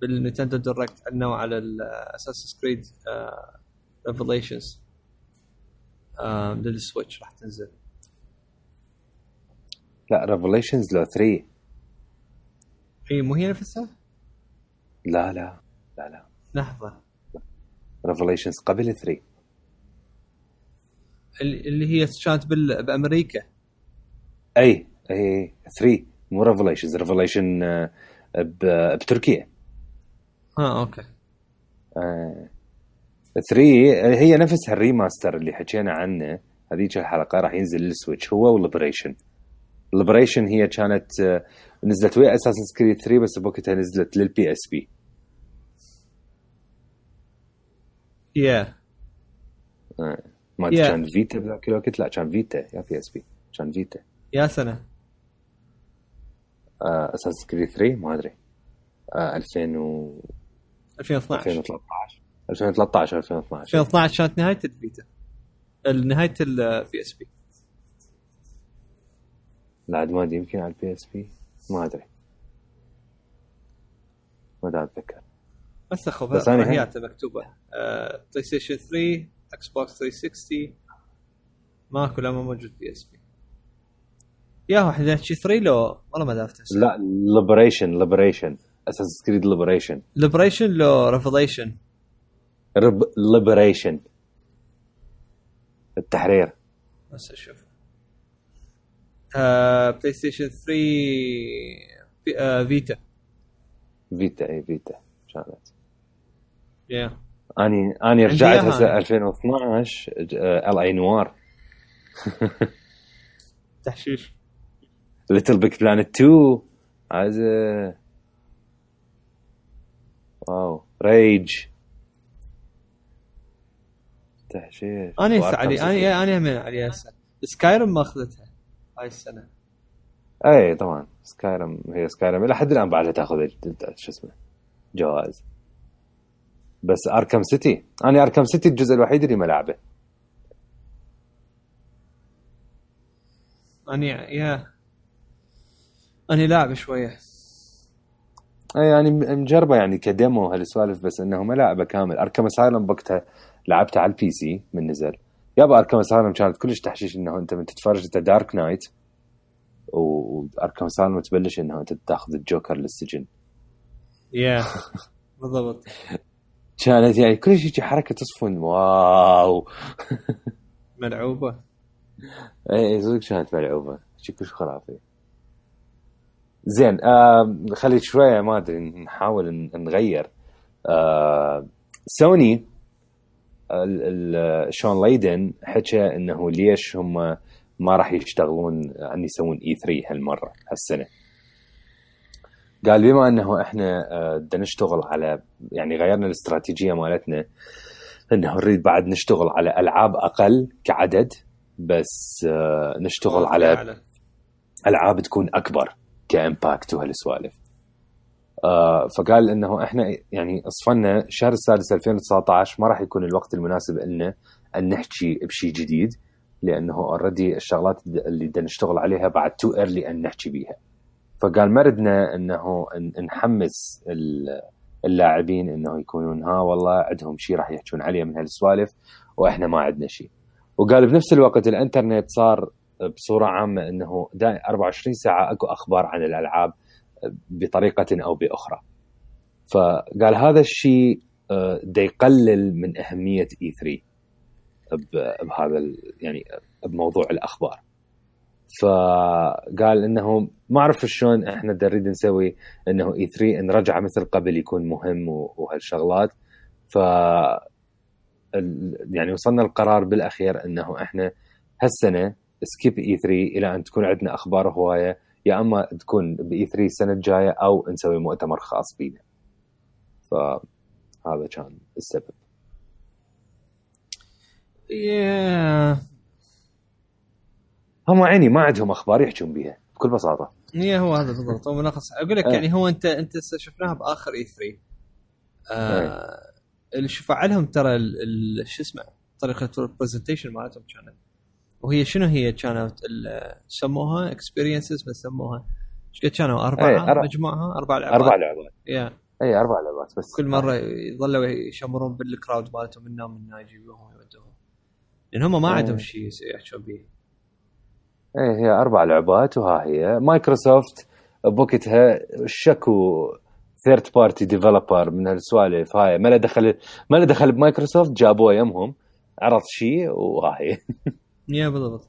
بال Nintendo Direct عندنا على ال Assassin's Creed Revelations لل Switch راح تنزل. لا Revelations لو 3 اي مو هي نفسها؟ لا لا لا لا. لحظة. Revelations قبل 3 اللي هي كانت بال... بأمريكا. أي أي 3 مو Revelations Revelation بتركيا. آه أوكي. آه. 3 هي نفسها ال remaster اللي حكينا عنه. هذيك الحلقة راح ينزل لل Switch. هو و Liberation Liberation هي كانت آه، نزلت ويا Assassin's Creed 3 بس بوقتها نزلت لل PSP يا ما Yeah. كان Vita بذاك الوقت؟ لا كان Vita يا PSP كان Vita يا سنة. Assassin's Creed 3 ما أدري. آه 2000 و 2012 2013 2013 2012 2012 كانت نهاية ال Vita. نهاية ال PSP لا عاد ما ادري يمكن على ال PSP ما أدري. ما دا أتذكر. بس اخو بس أنا هياته مكتوبة. PlayStation 3 Xbox 360 ماكو لا ما موجود PSP يا هو إحنا نحكي 3 لو؟ والله ما دافت لا Liberation Liberation Assassin's Creed Liberation Liberation لو Revelation Liberation التحرير. بس أشوف. آه PlayStation 3 في آه فيتا فيتا اي فيتا كانت أني أني رجعت هسه أنا. 2012 ال اي نوار تحشيش. ليتل بيج بلانت 2 عايز واو ريج تحشيش. أنا هسه علي. أنا أنا من عليها هسه. Skyrim ما أخذتها. هاي السنة. اي طبعا. Skyrim هي Skyrim. إلى حد الآن بعدها تأخذ شو اسمه جوائز. بس Arkham City. أنا Arkham City الجزء الوحيد اللي ما لعبه. أنا يا أنا لاعب شوية. أي يعني مجربة يعني ك demo هالسوالف بس إنه ما لعبه كامل. Arkham Asylum وقتها لعبتها على ال PC من نزل. يابا Arkham Asylum كانت كلش تحشيش إنه أنت من تتفرج إنت Dark Knight و Arkham Asylum تبلش إنه أنت تأخذ الجوكر للسجن. yeah [LAUGHS] بالضبط. كانت يعني كل شيء شي حركة تصفن واو. ملعوبه [LAUGHS] اي صدق كانت ملعوبه شيء كلش خرافي. زين آه خلي شوية ما أدري نحاول نغير. آه سوني شون ليدن حكى إنه ليش هم ما راح يشتغلون ان يسوون اي 3 هالمرة هالسنة. قال بما إنه إحنا آه، بدنا نشتغل على يعني غيرنا الاستراتيجية مالتنا إنه نريد بعد نشتغل على ألعاب أقل كعدد بس آه، نشتغل على ألعاب تكون أكبر ك impact وهالسوالف. فقال إنه إحنا يعني أصفنا الشهر السادس 2019 ما راح يكون الوقت المناسب لنا إن نحكي بشيء جديد لأنه already الشغلات اللي بدنا نشتغل عليها بعد too early إن نحكي بيها. فقال ما ردنا إنه نحمس ال- اللاعبين إنه يكونون ها والله عندهم شيء راح يحكون عليه من هالسوالف وإحنا ما عندنا شيء وقال بنفس الوقت الإنترنت صار بصورة عامة إنه دا 24 ساعة أكو أخبار عن الألعاب بطريقة أو بأخرى. فقال هذا الشيء آه، يقلل من أهمية اي 3 ب- بهذا ال- يعني بموضوع الأخبار. فقال إنه ما أعرف شلون إحنا نريد نسوي إنه اي 3 نرجع مثل قبل يكون مهم وهالشغلات ف يعني وصلنا القرار بالأخير إنه إحنا هالسنة سكيب اي 3 إلى أن تكون عندنا أخبار هوايه يا أما تكون بإي 3 السنة الجاية أو نسوي مؤتمر خاص بينا. فهذا كان السبب. يا هم عيني ما عندهم أخبار يحجون بيها بكل بساطة. يا هو هذا بالضبط هو ملخص أقول لك آه. يعني هو انت أنت شفناها بآخر إي 3 آه اللي شفع لهم ترى شو اسمه طريقة ال presentation مالتهم كانت وهي شنو هي كانت سموها experiences بس سموها. إيش قد كانوا؟ اربعه إيه، أربعة. مجموعها أربع لعبات. أربع لعبات. yeah اي أربع لعبات بس. كل مرة يظلوا يشمرون بال crowd مالتهم منا ومنا يجيبوهم ويودوهم. لأن هم ما إيه. عندهم شيء يحكون به إيه هي أربع لعبات وها هي. مايكروسوفت بوقتها شكوا third party developer من هالسوالف هاي. ما له دخل ما له دخل بمايكروسوفت جابوه يمهم. عرض شيء وها هي. [LAUGHS] yeah بالضبط.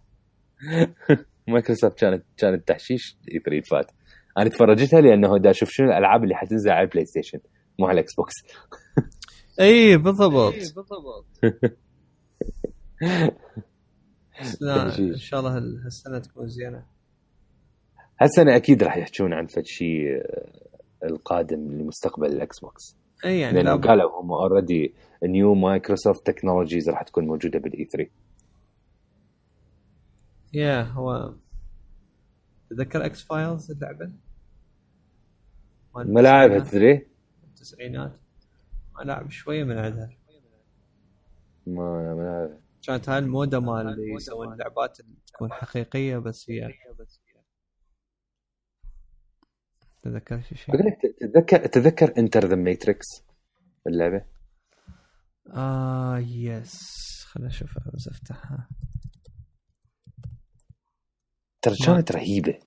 [LAUGHS] مايكروسوفت كانت كانت تحشيش E3 فات أنا تفرجتها لأنه دا أشوف شنو الألعاب اللي حتنزل على ال PlayStation مو على ال Xbox اي بالضبط بالضبط. لا. [LAUGHS] إن شاء الله هال- هالسنة تكون زينة. هالسنة أكيد راح يحجون عن فد شيء آه، القادم لمستقبل ال Xbox اي يعني لأنه. قالوا هم already new Microsoft technologies راح تكون موجودة بال E3 يا هو تذكر X-Files اللعبة؟ ملاعبها التسعينات- تدري؟ التسعينات ما لعب شوية من عندها ما ملاعب كانت هاي المودة مال اللي يسوون لعبات اللي تكون حقيقية بس هي. تذكر شي شيء؟ أقول لك تتذكر تتذكر Enter the Matrix اللعبة؟ آه yes خليني اشوفها بس افتحها ترى كانت رهيبة.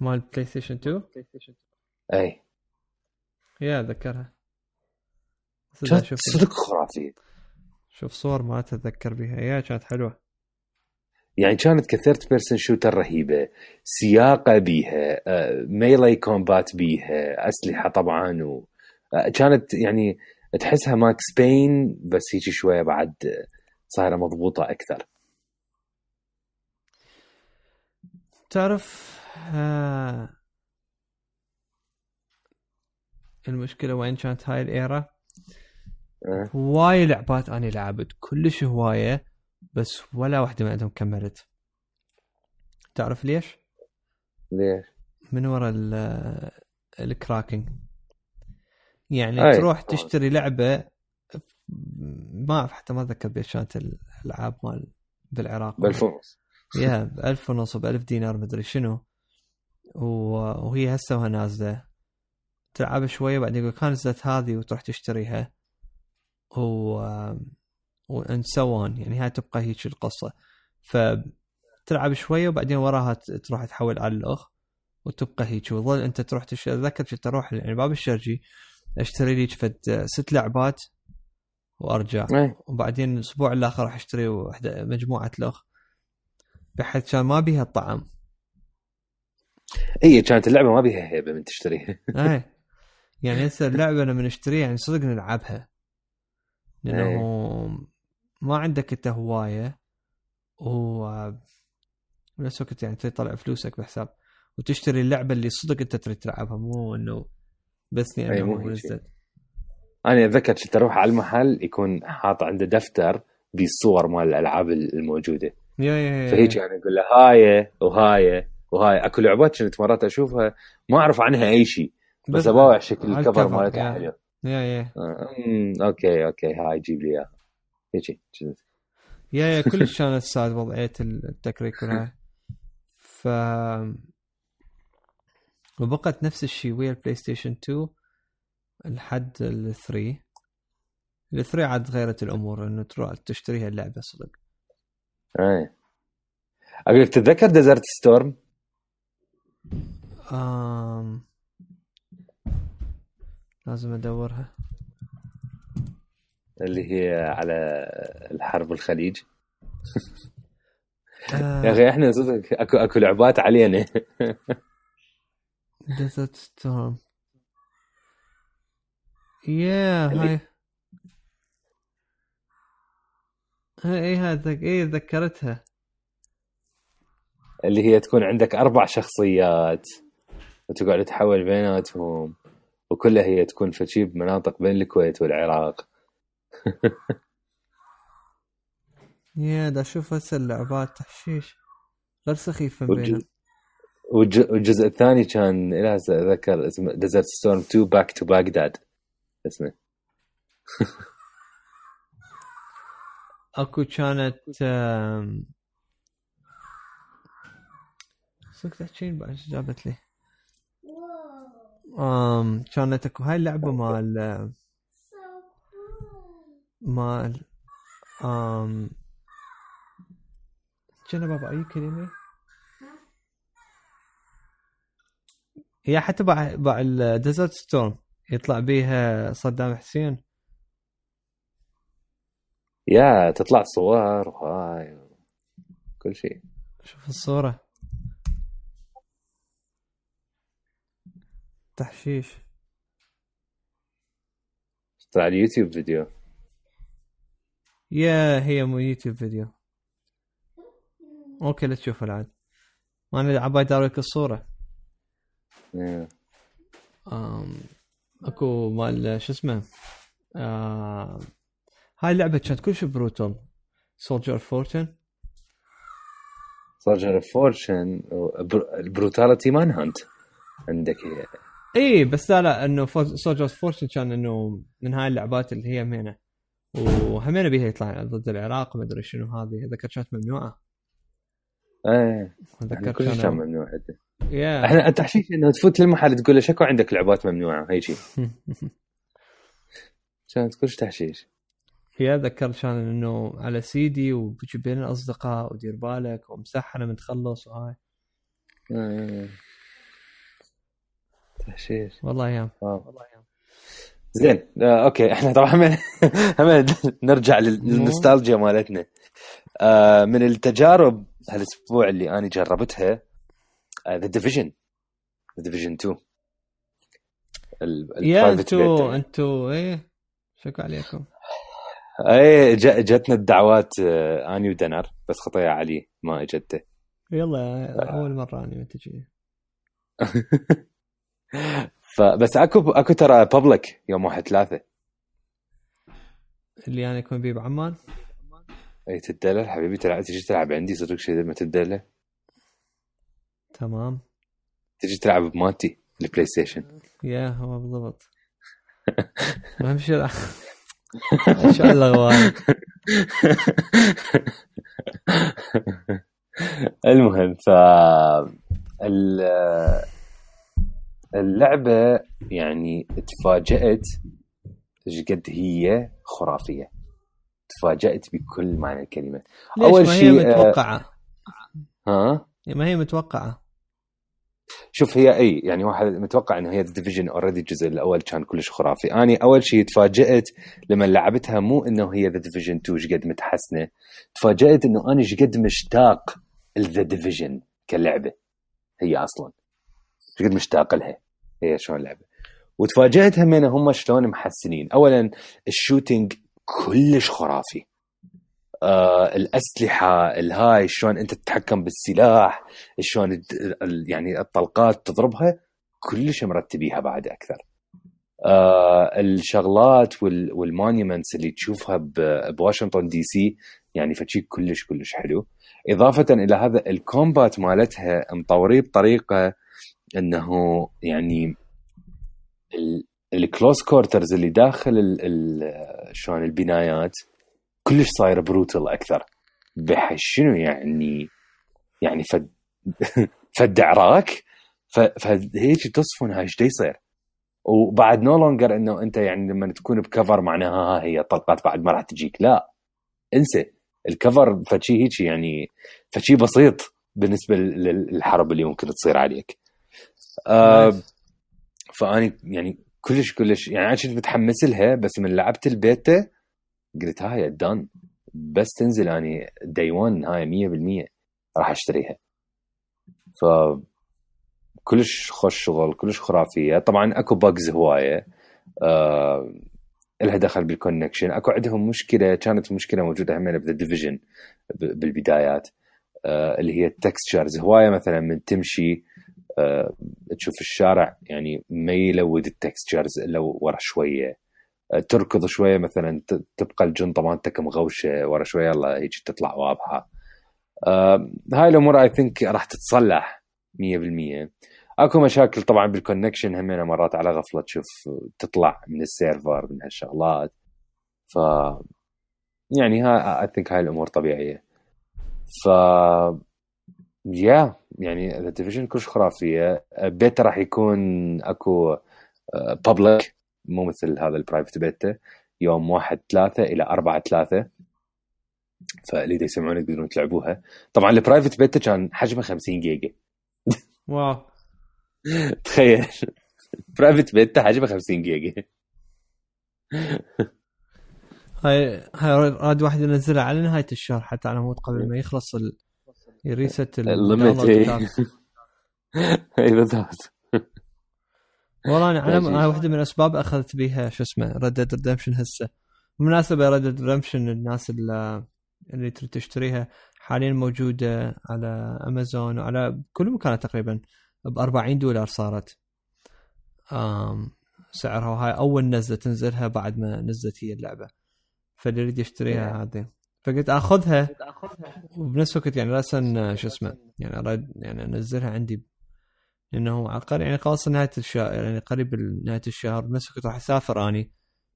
مال PlayStation 2 إي. يا ذكرها بس إذا كانت أشوف صدق خرافية. شوف صور ما أتذكر بها. yeah كانت حلوة. يعني كانت ك third person shooter رهيبة. سياقة بيها آه، melee combat بيها أسلحة طبعا و آه، كانت يعني تحسها Max Payne بس هيك شوية بعد آه، صايرة مضبوطة أكثر. تعرف آه المشكلة وين كانت هاي الإيرا أه. هواي لعبات أنا لعبت كلش هواية بس ولا واحدة من عندهم كملت تعرف ليش؟ ليش؟ من ورا ال- الكراكنج يعني أي، تروح. تشتري لعبة ما أعرف حتى ما أتذكر بيش كانت الألعاب مال بالعراق بألف [LAUGHS] يا بألف ونص بألف دينار مدري شنو. وهي هسه وها نازلة. تلعب شوية بعدين يقول كان نزلت هذه وتروح تشتريها. و وان سوان يعني هاي تبقى هيك القصة. فتلعب شوية وبعدين وراها تروح تحول على الأخ وتبقى هيك. وظل أنت تروح تشتري أتذكر كنت أروح يعني باب الشرجي أشتري لي فد ست لعبات وأرجع. إيه. وبعدين الأسبوع الآخر راح أشتري مجموعة لغ بحيث كان ما بيها الطعم. هي كانت اللعبة ما بيها هيبة من تشتريها [LAUGHS] اي يعني هسه [LAUGHS] اللعبة لما نشتريها يعني صدق نلعبها. لأنه ما عندك إنت هواية و بنفس الوقت يعني تطلع فلوسك بحساب. وتشتري اللعبة اللي صدق إنت تريد تلعبها مو إنه بس لأنه مو أنا أتذكر كنت أروح على المحل يكون حاط عنده دفتر بالصور مال الألعاب الموجودة. فهيك يعني أقول له هاي وهاي وهاي. أكو لعبات كنت مرات أشوفها ما أعرف عنها أي شيء بس اباوع شكل ال cover مالتها yeah. حلو. yeah yeah. أمم، okay okay هاي جيب لي إياها. هيك كنت. yeah yeah [LAUGHS] كلش كانت sad وضعية التكريك وهاي ف وبقت نفس الشيء ويا البلاي ستيشن 2 لحد ال 3 ال 3 عاد غيرت الأمور إنه تروح تشتريها اللعبة صدق. إيه أقول لك تتذكر Desert Storm؟ آم... لازم أدورها. اللي هي على الحرب الخليج. آه... يا أخي إحنا صدق أكو أكو لعبات علينا. Desert Storm. [LAUGHS] yeah هاي. هاي اي هاي ذك... اي ذكرتها. اللي هي تكون عندك أربع شخصيات وتقعد تحول بيناتهم وكلها هي تكون فشي بمناطق بين الكويت والعراق. [LAUGHS] يا دا أشوف هسه اللعبات تحشيش. غير والج- بينهم. والج- والجزء الثاني كان إلى اتذكر اسمه ديزرت ستورم 2 باك تو باغداد اسمه. [LAUGHS] أكو كانت صدق تحكين بعد جابت لي. آم كانت أكو هاي اللعبة مال مال آم كنا بابا اي كلمة هي حتى باع باع الديزرت ستورم يطلع بيها صدام حسين. يا تطلع صور وهاي كل شيء. شوف الصورة. تحشيش. طلع اليوتيوب فيديو؟ يا هي مو يوتيوب فيديو. أوكي لا تشوفها العاد أنا عباي داروك الصورة. إيه. آم، أكو مال شو اسمه؟ آم، هاي اللعبة كانت كلش بروتال سولجر فورتن سولجر فورشن البروتاليتي مان هانت عندك هي. إي بس لا لا إنه سولجر فورتن كان إنه من هاي اللعبات اللي هي همينة. وهمينة بيها يطلع ضد العراق ما أدري شنو هذه. اتذكر كانت ممنوعة. إيه. اتذكر كل شيء كان ممنوع. يا إحنا التحشيش إنه تفوت للمحل تقول له شكو عندك لعبات ممنوعة هي شيء [LAUGHS] كانت كلش تحشيش. yeah ذكرت كان إنه على سيدي وبيجي بين الاصدقاء ودير بالك ومسحنا من تخلص وهاي. إيه. تحشيش. والله أيام. والله أيام زين آه، okay إحنا طبعا [LAUGHS] هم نرجع لل- للنوستالجيا مالتنا. آه، من التجارب هالأسبوع اللي أنا جربتها The Division The Division 2 ال- ال- يا أنتو. أنتو إيه شكو عليكم. اي جتنا الدعوات آه، اني ودنر بس خطايا علي ما اجته. يلا أول مرة اني تجي. [LAUGHS] فبس اكو اكو ترى بابليك يوم واحد ثلاثة. اللي أنا يكون بيه بعمان. أي تدلل حبيبي تلعب تجي تلعب عندي صدق شيء ما تدلل. تمام. تجي تلعب بمالتي البلاي ستيشن. يا هو بالضبط. [LAUGHS] اهم شيء شو الاغوال [LAUGHS] المهم ف اللعبة يعني تفاجأت إيش قد هي خرافية. تفاجأت بكل معنى الكلمة. أول شيء ما هي متوقعة. ها؟ ما هي متوقعة. شوف هي أي يعني واحد متوقع إنه هي Division already الجزء الأول كان كلش خرافي. اني أول شيء تفاجأت لما لعبتها مو إنه هي The Division 2 إيش قد متحسنة. تفاجأت إنه أنا إيش قد مشتاق ل The Division كلعبة. هي أصلا. إيش قد مشتاق لها. هي شلون لعبة. وتفاجأت هم هم شلون محسنين. اولا ال shooting كلش خرافي. آه الأسلحة الهاي شلون أنت تتحكم بالسلاح شلون يعني الطلقات تضربها كلش مرتبيها بعد أكثر. آه الشغلات وال monuments اللي تشوفها بواشنطن دي سي يعني فشي كلش كلش حلو. إضافة إلى هذا ال combat مالتها مطوريه بطريقة إنه يعني ال close quarters اللي داخل شلون البنايات كلش صاير brutal أكثر. بحيث شنو يعني؟ يعني فد [LAUGHS] فد عراك؟ فهيك تصفن هاي إيش يصير وبعد no longer إنه أنت يعني لما تكون ب cover معناها ها هي الطلقات بعد ما راح تجيك. لا. انسى. ال cover فشي هيك يعني فشي بسيط بالنسبة للحرب اللي ممكن تصير عليك. آه فأني يعني كلش كلش يعني أنا كنت متحمس لها بس من لعبت البيتا قلت هاي done بس تنزل اني day 1 هاي 100% راح أشتريها. ف كلش خوش شغل كلش خرافية. طبعا أكو bugs هواية آه لها دخل بال connection أكو عندهم مشكلة كانت مشكلة موجودة هم ب The Division بالبدايات آه اللي هي ال textures هواية مثلا من تمشي آه تشوف الشارع يعني ما يلود ال textures إلا ورا شوية. تركض شوية مثلا تبقى الجنطة مالتك مغوشة ورا شوية الله هيك تطلع واضحة. آه هاي الأمور I think راح تتصلح 100% أكو مشاكل طبعا بال connection همينه مرات على غفلة تشوف تطلع من ال server من هالشغلات. ف يعني ها I think هاي الأمور طبيعية. ف yeah يعني The Division كلش خرافية. بيتا راح يكون أكو public آه، مو مثل هذا ال private beta يوم 1 3 إلى 4 3 فاللي يسمعون يقدرون تلعبوها. طبعا ال private beta كان حجمه 50 جيجا. واو. [LAUGHS] تخيل. private beta حجمه 50 جيجا. هاي هاي راد واحد ينزلها على نهاية الشهر حتى على مود قبل ما يخلص ال... ي reset ال limit اي [LAUGHS] بالضبط. والله أنا أنا واحدة من الأسباب أخذت بيها شو اسمه Red Dead Redemption هسه. بالمناسبة Red Dead Redemption الناس اللي, اللي تريد تشتريها حاليا موجودة على امازون وعلى كل مكان تقريبا ب 40 دولار صارت. آم سعرها وهاي أول نزلة تنزلها بعد ما نزلت هي اللعبة. فاللي يريد يشتريها هذه. فقلت آخذها وبنفس الوقت يعني راسا شو اسمه يعني أريد يعني أنزلها عندي لأنه عقار يعني خلاص نهاية الشهر يعني قريب نهايه الشهر بنفس الوقت راح أسافر أني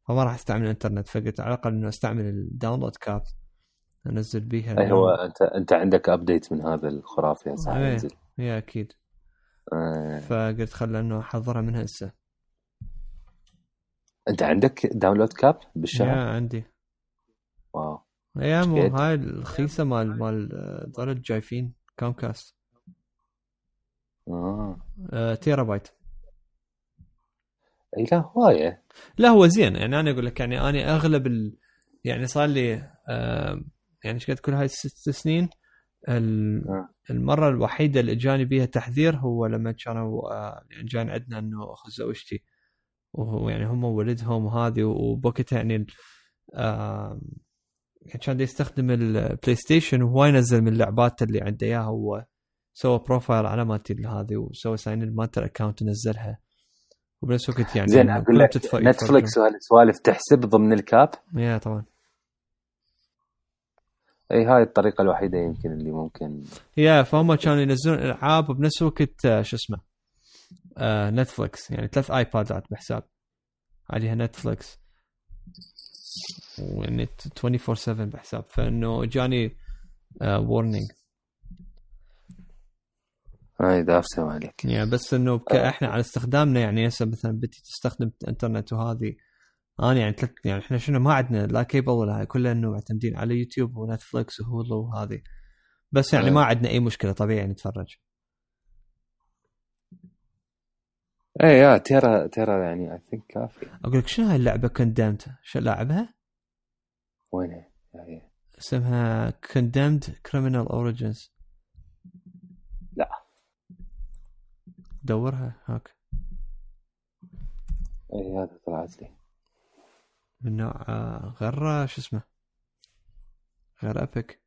فما راح أستعمل الإنترنت فقلت على الأقل إنه أستعمل الداونلود كاب أنزل بيها أي هو انت أنت عندك ابديت من هذا الخرافي هسه إيه إيه أكيد. آه. فقلت خل إنه أحضرها من هسه. أنت عندك داونلود كاب بالشهر؟ يا عندي. واو. يا مو هاي الرخيصه مال مال ضرب جايفين كومكاست آه, آه تيرا بايت إي لا هواية. لا هو زين. يعني أنا أقول لك يعني أنا أغلب ال... يعني صار لي آه يعني إيش كل هاي الست سنين. آه. المرة الوحيدة اللي إجاني بيها تحذير هو لما كانوا آه يعني جاني عندنا إنه أخو زوجتي. وهو يعني هم ولدهم وهذه وبوقتها يعني آه يعني كان يستخدم ال PlayStation وهو ينزل من اللعبات اللي عنده إياها هو سوى profile على مالتي هذه وسوى sign in مالت ال account ونزلها وبنفس الوقت يعني زين أقول لك Netflix وهالسوالف تحسب ضمن ال cap؟ yeah طبعا. إي هاي الطريقة الوحيدة يمكن اللي ممكن. yeah فهم كانوا ينزلون العاب وبنفس الوقت آه، شو اسمه آه Netflix يعني ثلاث iPad ات بحساب. عليها Netflix ويعني 24 7 بحساب. فإنه جاني آه warning هاي دافسه عليك. يعني بس إنه إحنا على استخدامنا يعني هسه مثلا بدي تستخدم انترنت وهذه أنا يعني تلت يعني إحنا شنو ما عندنا لا كيبل ولا هاي كلها إنه معتمدين على يوتيوب ونتفلكس وهولو وهذه. بس يعني ما عندنا أي مشكلة طبيعي نتفرج. إيه يا ترى ترى يعني اي ثينك كافي. أقول لك شنو هاي اللعبة كوندمت شو لاعبها؟ وينها؟ اسمها كوندمد كريمنال اوريجنز دورها هاك. اي هذا طلعت لي. من نوع آه، غير شو اسمه؟ غير أبيك.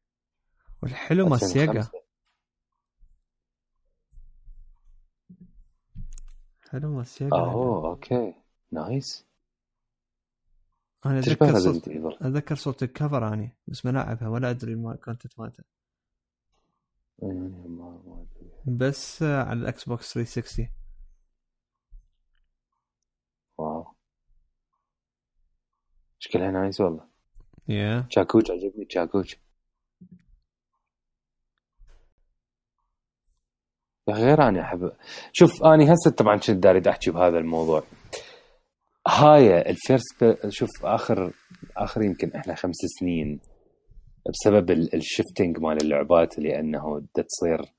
والحلو مال سيجا حلو مال سيجا اوه أوكي. نايس. أنا اتذكر صوت اتذكر صوت الكفر أني بس ما لعبها ولا أدري ما كونتنت مالته بس على الاكس بوكس 360 واو. شكلها نايس والله يا yeah. تشاكوش عجبني تشاكوش غير أنا احب شوف اني هسه طبعا كنت داري أحكي بهذا الموضوع. هاي ال first شوف اخر آخر يمكن إحنا خمس سنين بسبب ال shifting مال اللعبات لأنه تصير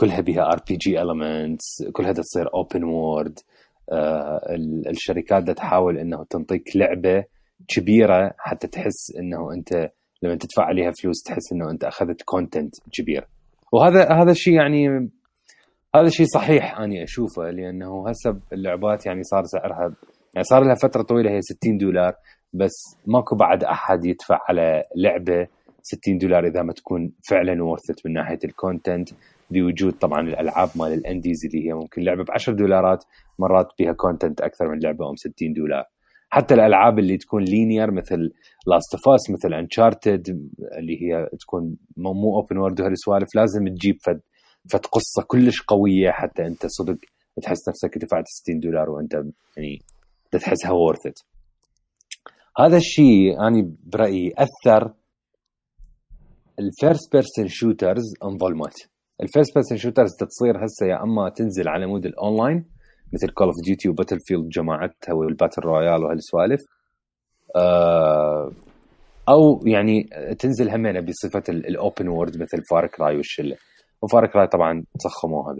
كلها بها RPG elements كلها تصير open world الشركات تحاول انه تنطيك لعبة كبيرة حتى تحس إنه أنت لما تدفع عليها فلوس تحس إنه أنت أخذت content كبير. وهذا هذا الشيء يعني هذا الشيء صحيح أني أشوفه لأنه هسه اللعبات يعني صار سعرها يعني صار لها فترة طويلة هي 60 دولار بس ماكو بعد أحد يدفع على لعبة 60 دولار إذا ما تكون فعلا worth it من ناحية ال content بوجود طبعا الألعاب مال ال indies اللي هي ممكن لعبة ب 10 دولارات مرات بها content أكثر من لعبة أم 60 دولار. حتى الألعاب اللي تكون linear مثل Last of Us مثل Uncharted اللي هي تكون مو open world وهالسوالف لازم تجيب فد فد قصة كلش قوية حتى أنت صدق تحس نفسك دفعت 60 دولار وأنت يعني تحسها worth it هذا الشيء أنا برأيي أثر ال first person shooters انظلمت ال first person shooters تصير هسه يا أما تنزل على مود الأونلاين مثل Call of Duty و Battlefield جماعتها وال battle royale وهالسوالف آه أو يعني تنزل همينه بصفه ال open world مثل Far Cry والشله و Far Cry طبعا تصخموها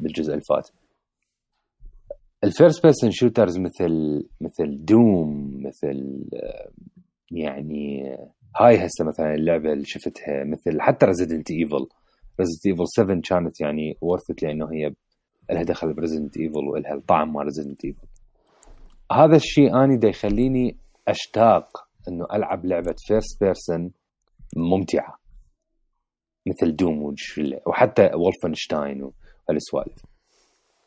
بالجزء الفات. ال first person shooters مثل مثل Doom مثل آه، يعني هاي هسه مثلا اللعبة اللي شفتها مثل حتى Resident Evil Resident Evil 7 كانت يعني ورثت لأنه هي لها دخل ب Resident Evil والها الطعم مال Resident Evil هذا الشيء أني دا يخليني أشتاق إنه ألعب لعبة first person ممتعة مثل Doom وحتى Wolfenstein وهالسوالف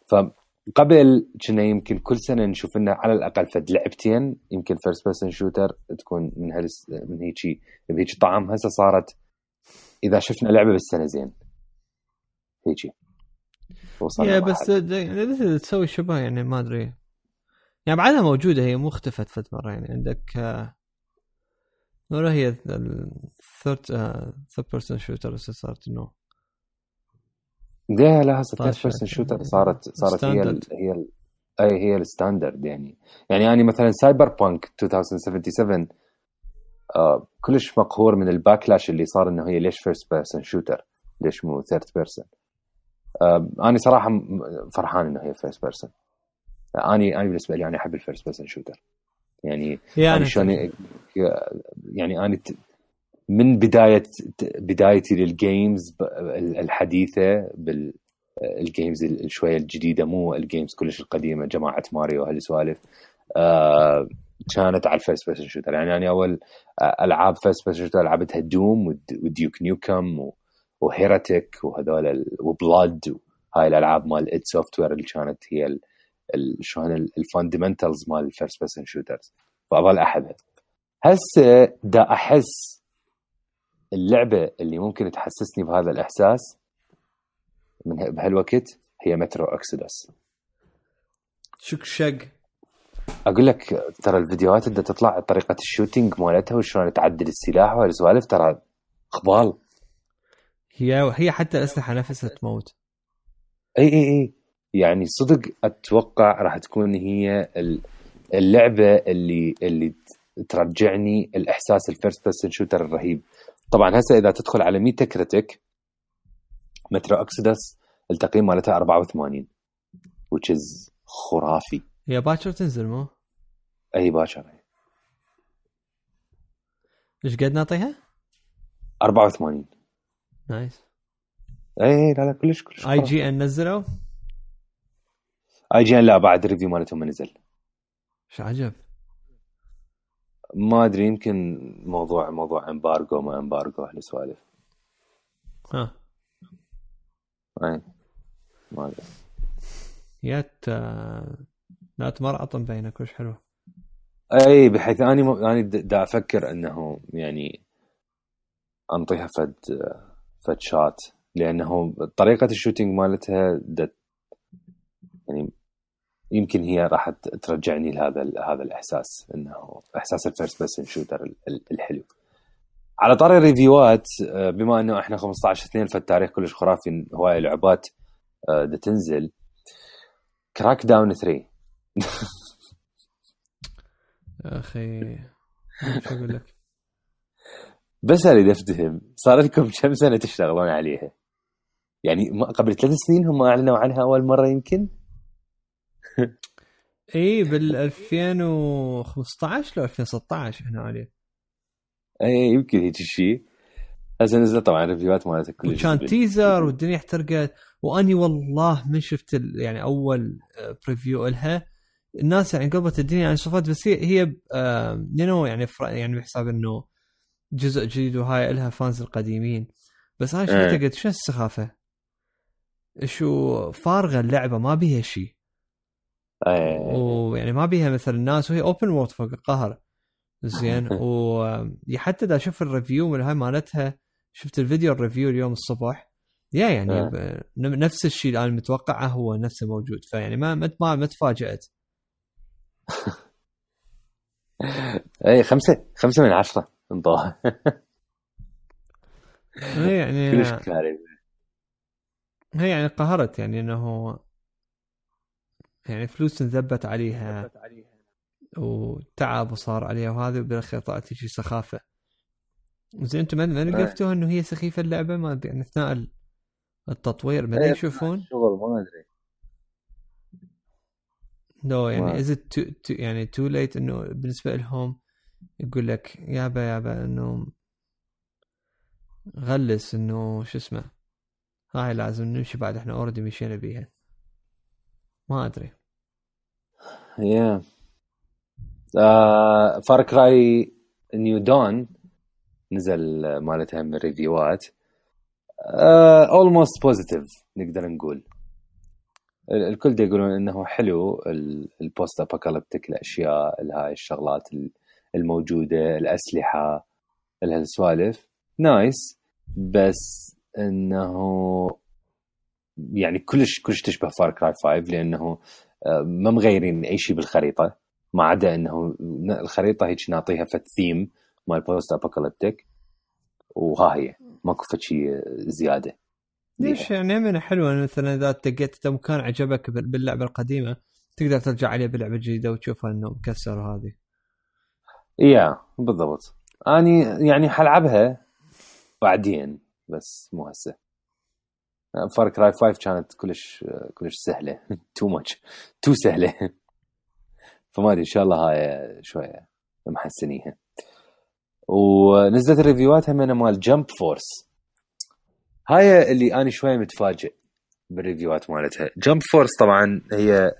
فقبل كنا يمكن كل سنة نشوف لنا على الأقل فد لعبتين يمكن first person shooter تكون من هالس من هيك بهيك طعم هسه صارت إذا شفنا لعبة بالسنه زين هيجي يا بس يعني تسوي شبه يعني ما أدري. يعني بعدها موجودة هي مو اختفت فت مرة يعني. عندك ولا هي ال third third person shooter صارت إنه لا لا هسه third person shooter صارت صارت هي ال هي ال أي هي ال standard يعني. يعني اني مثلا Cyberpunk 2077 آه كلش مقهور من ال backlash اللي صار إنه هي ليش first person shooter ليش مو third person آه أنا صراحة فرحان إنه هي first person اني أنا بالنسبة لي أنا أحب ال first person shooter يعني يعني شلون يعني أنا من بداية بدايتي لل games الحديثة بال games شوية الجديدة مو ال games كلش القديمة جماعة ماريو هالسوالف آه كانت على ال first person shooter يعني أنا أول ألعاب first person shooter لعبتها Doom و Duke Nukem و Heretic وهذول وبلاد هاي الألعاب مال id Software اللي كانت هي شلون ال fundamentals مال ال first person shooters فأظل أحبها. هسه دا أحس اللعبة اللي ممكن تحسسني بهذا الإحساس من بهالوقت هي Metro Exodus شك شق. أقول لك ترى الفيديوهات اللي تطلع طريقة ال shooting مالتها وشلون تعدل السلاح وهالسوالف ترى خبال هي هي حتى الأسلحة نفسها تموت. إي إي إي. يعني صدق أتوقع راح تكون هي ال- اللعبة اللي اللي ترجعني الإحساس ال first person shooter الرهيب. طبعا هسه إذا تدخل على Metacritic Metro Exodus التقييم مالتها 84 which is خرافي. هي باكر تنزل مو؟ أي باجر إيش قد نعطيها؟ 84 nice. اي اي لا لا كلش كلش. آي جي إن نزلوا؟ آي جي إن لا بعد ال review مالتهم ما نزل. إيش عجب؟ ما أدري يمكن موضوع موضوع embargo ما embargo هالسوالف ها. اي ما أدري. يات لا تمرعطن بينك وش حلو. أي بحيث أني م... أني دا أفكر أنه يعني أنطيها فد فد شات لأنه طريقة الشوتينج مالتها د... يعني يمكن هي راح ترجعني لهذا هذا الإحساس إنه إحساس الفيرست بيرسون شوتر ال- ال- الحلو. على طاري ال review ات آه، بما إنه إحنا 15 2 فالتاريخ كلش خرافي هوايه لعبات آه، دا تنزل. Crackdown 3 يا أخي شو أقول لك بس اريد أفتهم صار لكم كم سنة تشتغلون عليها؟ يعني قبل ثلاث سنين هم أعلنوا عنها أول مرة يمكن؟ اي بال 2015 لو 2016 هنا عليه اي يمكن هيك شيء هسه نزل طبعا review ات مالتها كلش وكان. [LAUGHS] teaser والدنيا احترقت وأني والله من شفت يعني أول preview لها الناس يعني قلبت الدنيا يعني صفات بس هي هي no يعني فر- يعني بحساب إنه جزء جديد وهاي لها fans القديمين بس أنا شفتها إيه. قلت شو السخافه؟ شو فارغة اللعبة ما بيها شيء إيه. ويعني ما بيها مثل الناس وهي open world فوق القهر زين [LAUGHS] وحتى دا أشوف ال review من هاي مالتها شفت الفيديو ال review اليوم الصبح يا يعني آه. ب- نفس الشيء اللي أنا متوقعه هو نفسه موجود فيعني ما ما ما, ما تفاجأت [LAUGHS] اي خمسة. خمسة من عشرة. انطوها هي يعني [LAUGHS] كلش كارثة. هي يعني قهرت يعني إنه يعني فلوس انذبت عليها وتعب وصار عليها وهذا بالاخير طلعت شي سخافة. زين أنتم ما إيه. نقفتوا إنه هي سخيفة اللعبة؟ ما يعني أثناء ال- التطوير ما إيه، يشوفون؟ شغل ما أدري. لو يعني it's يعني too late إنه بالنسبة لهم يقول لك يابا يابا إنه غلس إنه شو اسمه هاي لازم نمشي بعد إحنا already مشينا بيها. ما أدري. yeah Far Cry New Dawn نزل مالتها من الريفيوات almost positive نقدر نقول. الكل دا يقولون إنه حلو ال post apocalyptic الأشياء هاي الشغلات ال- الموجودة الأسلحة السوالف nice بس إنه يعني كلش كلش تشبه Far Cry 5 لأنه آه، ما مغيرين أي شيء بالخريطة. ما عدا إنه الخريطة هيك نعطيها فت ثيم مال post apocalyptic وها هي. ماكو شيء زيادة. ليش يعني مو حلوة؟ مثلا إذا إنت مكان عجبك بال- باللعبة القديمة تقدر ترجع عليه باللعبه الجديده وتشوفها إنه مكسر وهذه yeah بالضبط. أني يعني حلعبها بعدين بس مو هسه. Far Cry 5 كانت كلش كلش سهلة. too much too سهلة. [LAUGHS] فما أدري إن شاء الله هاي شوية محسنيها. ونزلت الريفيوات هم مال Jump Force هاي اللي أنا شوية متفاجئ بالريفيوات مالتها. Jump Force طبعا هي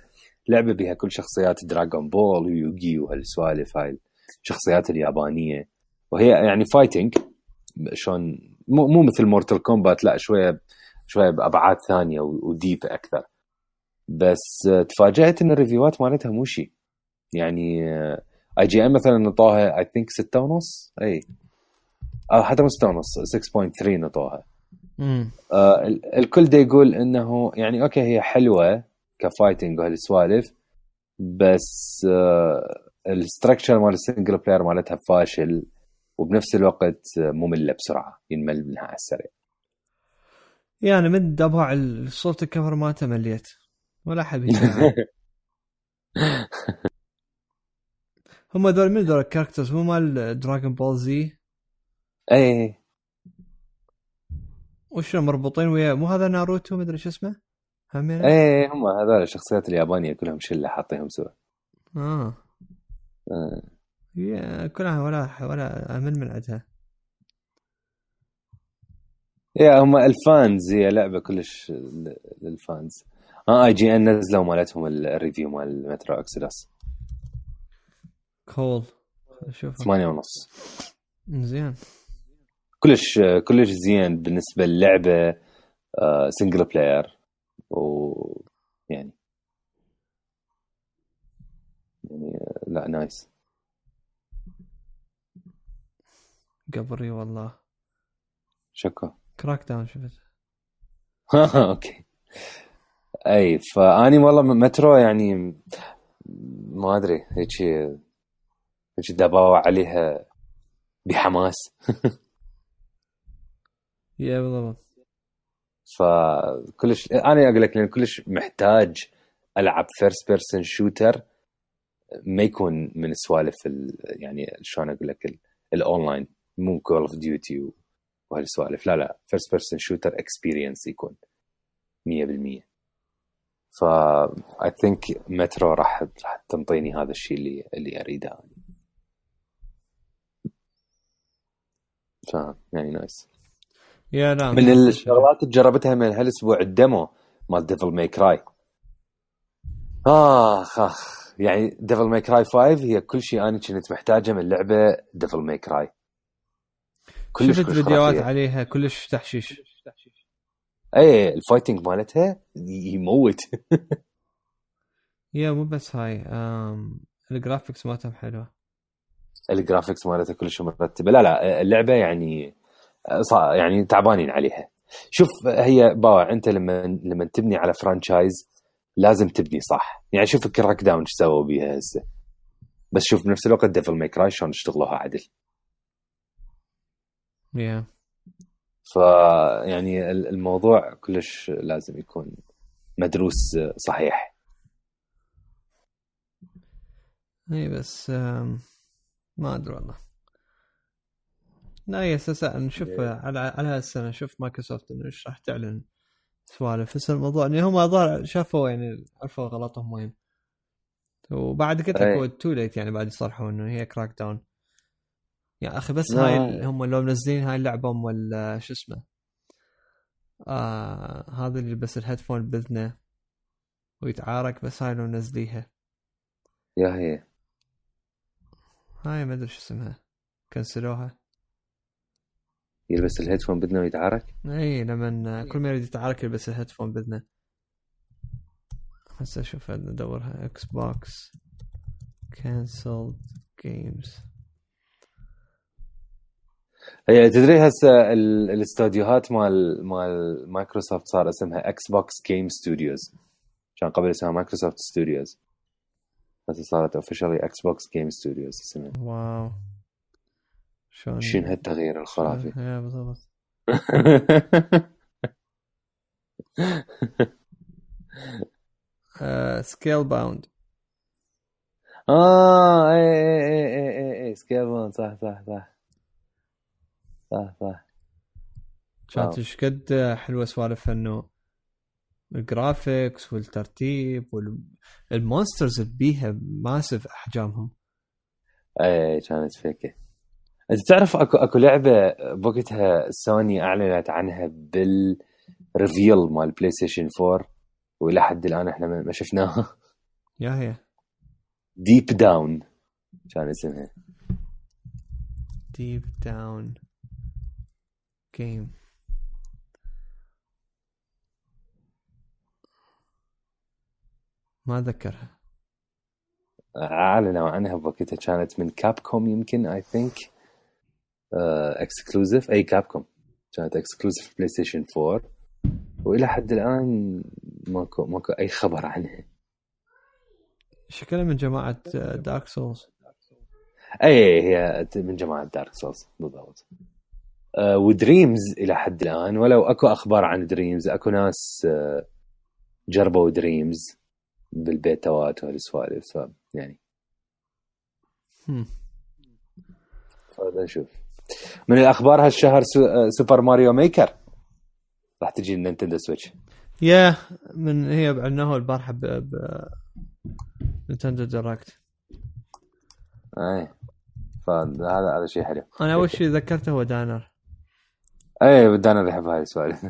لعبة بها كل شخصيات Dragon Ball ويوغي وهالسوالف هاي الشخصيات اليابانية. وهي يعني fighting شلون مو مو مثل Mortal Kombat لا شوية شوية بأبعاد ثانية و deep أكثر. بس تفاجأت إن الريفيوات مالتها مو شيء يعني IGN مثلا نطوها I think 6 ونص. إي. أو حتى مو 6 ونص 6.3 نطوها آه الكل دا يقول إنه يعني okay هي حلوة ك fighting وهالسوالف بس آه ال structure مال ال single player مالتها فاشل وبنفس الوقت مملة بسرعة ينمل منها على السريع. يعني من دباوع صوب ال cover مالته مليت ولا حبيت [LAUGHS] هم ذول من ذول ال characters؟ مو مال Dragon Ball Z اي وش مربوطين ويا مو هذا ناروتو مدري شو اسمه؟ هم اي هم هذول الشخصيات اليابانية كلهم شلة حاطينهم سوا. آه. آه. كلها ولا ولا أمل من عندها yeah هم ال fans هي لعبة كلش لل fans. آه IGN نزلوا مالتهم ال review مال Metro Exodus كول شوف ثمانية ونص. زين. كلش كلش زين بالنسبة للعبة آه سنجل بلاير و يعني يعني لا نايس قبري والله. شكرا. كراك داون شفت. [LAUGHS] أوكي. أي فاني والله مترو يعني ما أدري هيك هيك دباوع عليها بحماس. [LAUGHS] yeah بالضبط. فكلش أنا أقول لك لأن كلش محتاج ألعب first person shooter ما يكون من السوالف يعني شلون أقول لك الاونلاين مو Call of Duty وهالسوالف. لا لا first person shooter experience يكون 100% ف I think Metro راح راح تنطيني هذا الشيء اللي اللي أريده. ف يعني nice yeah لا من الشغلات اللي جربتها من هالأسبوع ال demo مال Devil May Cry آخ آخ. يعني Devil May Cry 5 هي كل شيء أنا كنت محتاجه من لعبة Devil May Cry كلش شفت فيديوهات عليها كلش تحشيش. اي ال fighting مالتها يموت. [LAUGHS] yeah مو بس هاي ال graphics مالتها حلوة. ال graphics مالتها كلش مرتبة. لا لا اللعبة يعني يعني تعبانين عليها. شوف هي باوع انت لما لما تبني على franchise لازم تبني صح. يعني شوف Crackdown إيش سووا بيها هسه. بس شوف بنفس الوقت Devil May Cry شلون اشتغلوها عدل. Yeah. ف يعني الموضوع كلش لازم يكون مدروس صحيح. اي بس ما أدري والله. لا هي أساسا نشوف على على هالسنه نشوف مايكروسوفت إنه إيش راح تعلن سوالف هسه الموضوع. انه هم ظهر شافوا يعني عرفوا غلطهم وين. وبعد قلت لك too late يعني بعد يصرحوا إنه هي Crackdown يا أخي بس هاي هم لو منزلين هاي اللعبة ولا شو اسمه؟ آه هذا اللي بس ال headphone باذنه ويتعارك بس هاي لو منزليها يا هي. هاي ما أدري شو اسمها. كنسلوها. يلبس ال headphone باذنه ويتعارك؟ إي لما كل ما يريد يتعارك يلبس ال headphone باذنه هسه أشوف ندورها Xbox cancelled games هي تدري هسه الاستوديوهات مال مال مايكروسوفت صار اسمها Xbox Game Studios كان قبل اسمها Microsoft Studios هسه صارت officially Xbox Game Studios اسمها. wow. شلون شنو هالتغيير الخرافي. yeah بالضبط. سكيل [LAUGHS] باوند آه اي اي اي اي اي Scalebound صح صح صح. صح صح. كانت إيش قد حلوة سوالف إنه ال graphics والترتيب وال monsters اللي بيها massive أحجامهم. اي كانت فيكه أنت تعرف اكو أكو لعبة بوقتها سوني أعلنت عنها بال reveal مال PlayStation 4 وإلى حد الآن إحنا ما شفناها. yeah هي. Deep Down كان اسمها. Deep Down game ما أتذكرها. أعلنوا عنها بوقتها كانت من Capcom يمكن I think exclusive أي Capcom كانت exclusive PlayStation 4 وإلى حد الآن ماكو ماكو أي خبر عنها. شكلها من جماعة دارك سولز أي هي من جماعة Dark Souls بالضبط. آه و Dreams إلى حد الآن ولو أكو أخبار عن Dreams أكو ناس آه جربوا Dreams بال betaات وهالسوالف ف يعني. فهذا نشوف من الأخبار هالشهر سو- آه، Super Mario Maker. راح تجي ال Nintendo Switch. yeah من هي أعلنوها البارحة ب ب Nintendo Direct. اي فهذا هذا شيء حلو. أنا أول شيء ذكرته هو دانا. اي بدانا اللي احب هاي السوالف. [LAUGHS]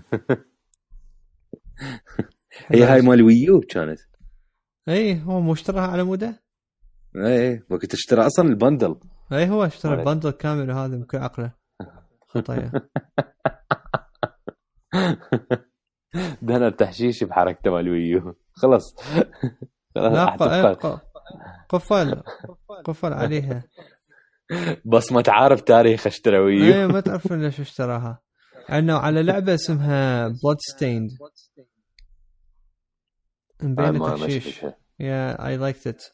هي هاي مال Wii U كانت. اي هو مو اشتراها على مودة؟ اي اي وقت اشترى أصلا البندل. اي هو اشترى. البندل كامل وهذا بكل عقله. [LAUGHS] خطايا دانا التحشيش بحركته مال ويو. خلص خلاص لا إيه، قفل. قفل عليها. بصمة عارف تاريخ اشترى ويو. اي ما تعرفون ليش اشتراها. انه على لعبة اسمها بلود ستيند ما- ما تحشيش. yeah I liked it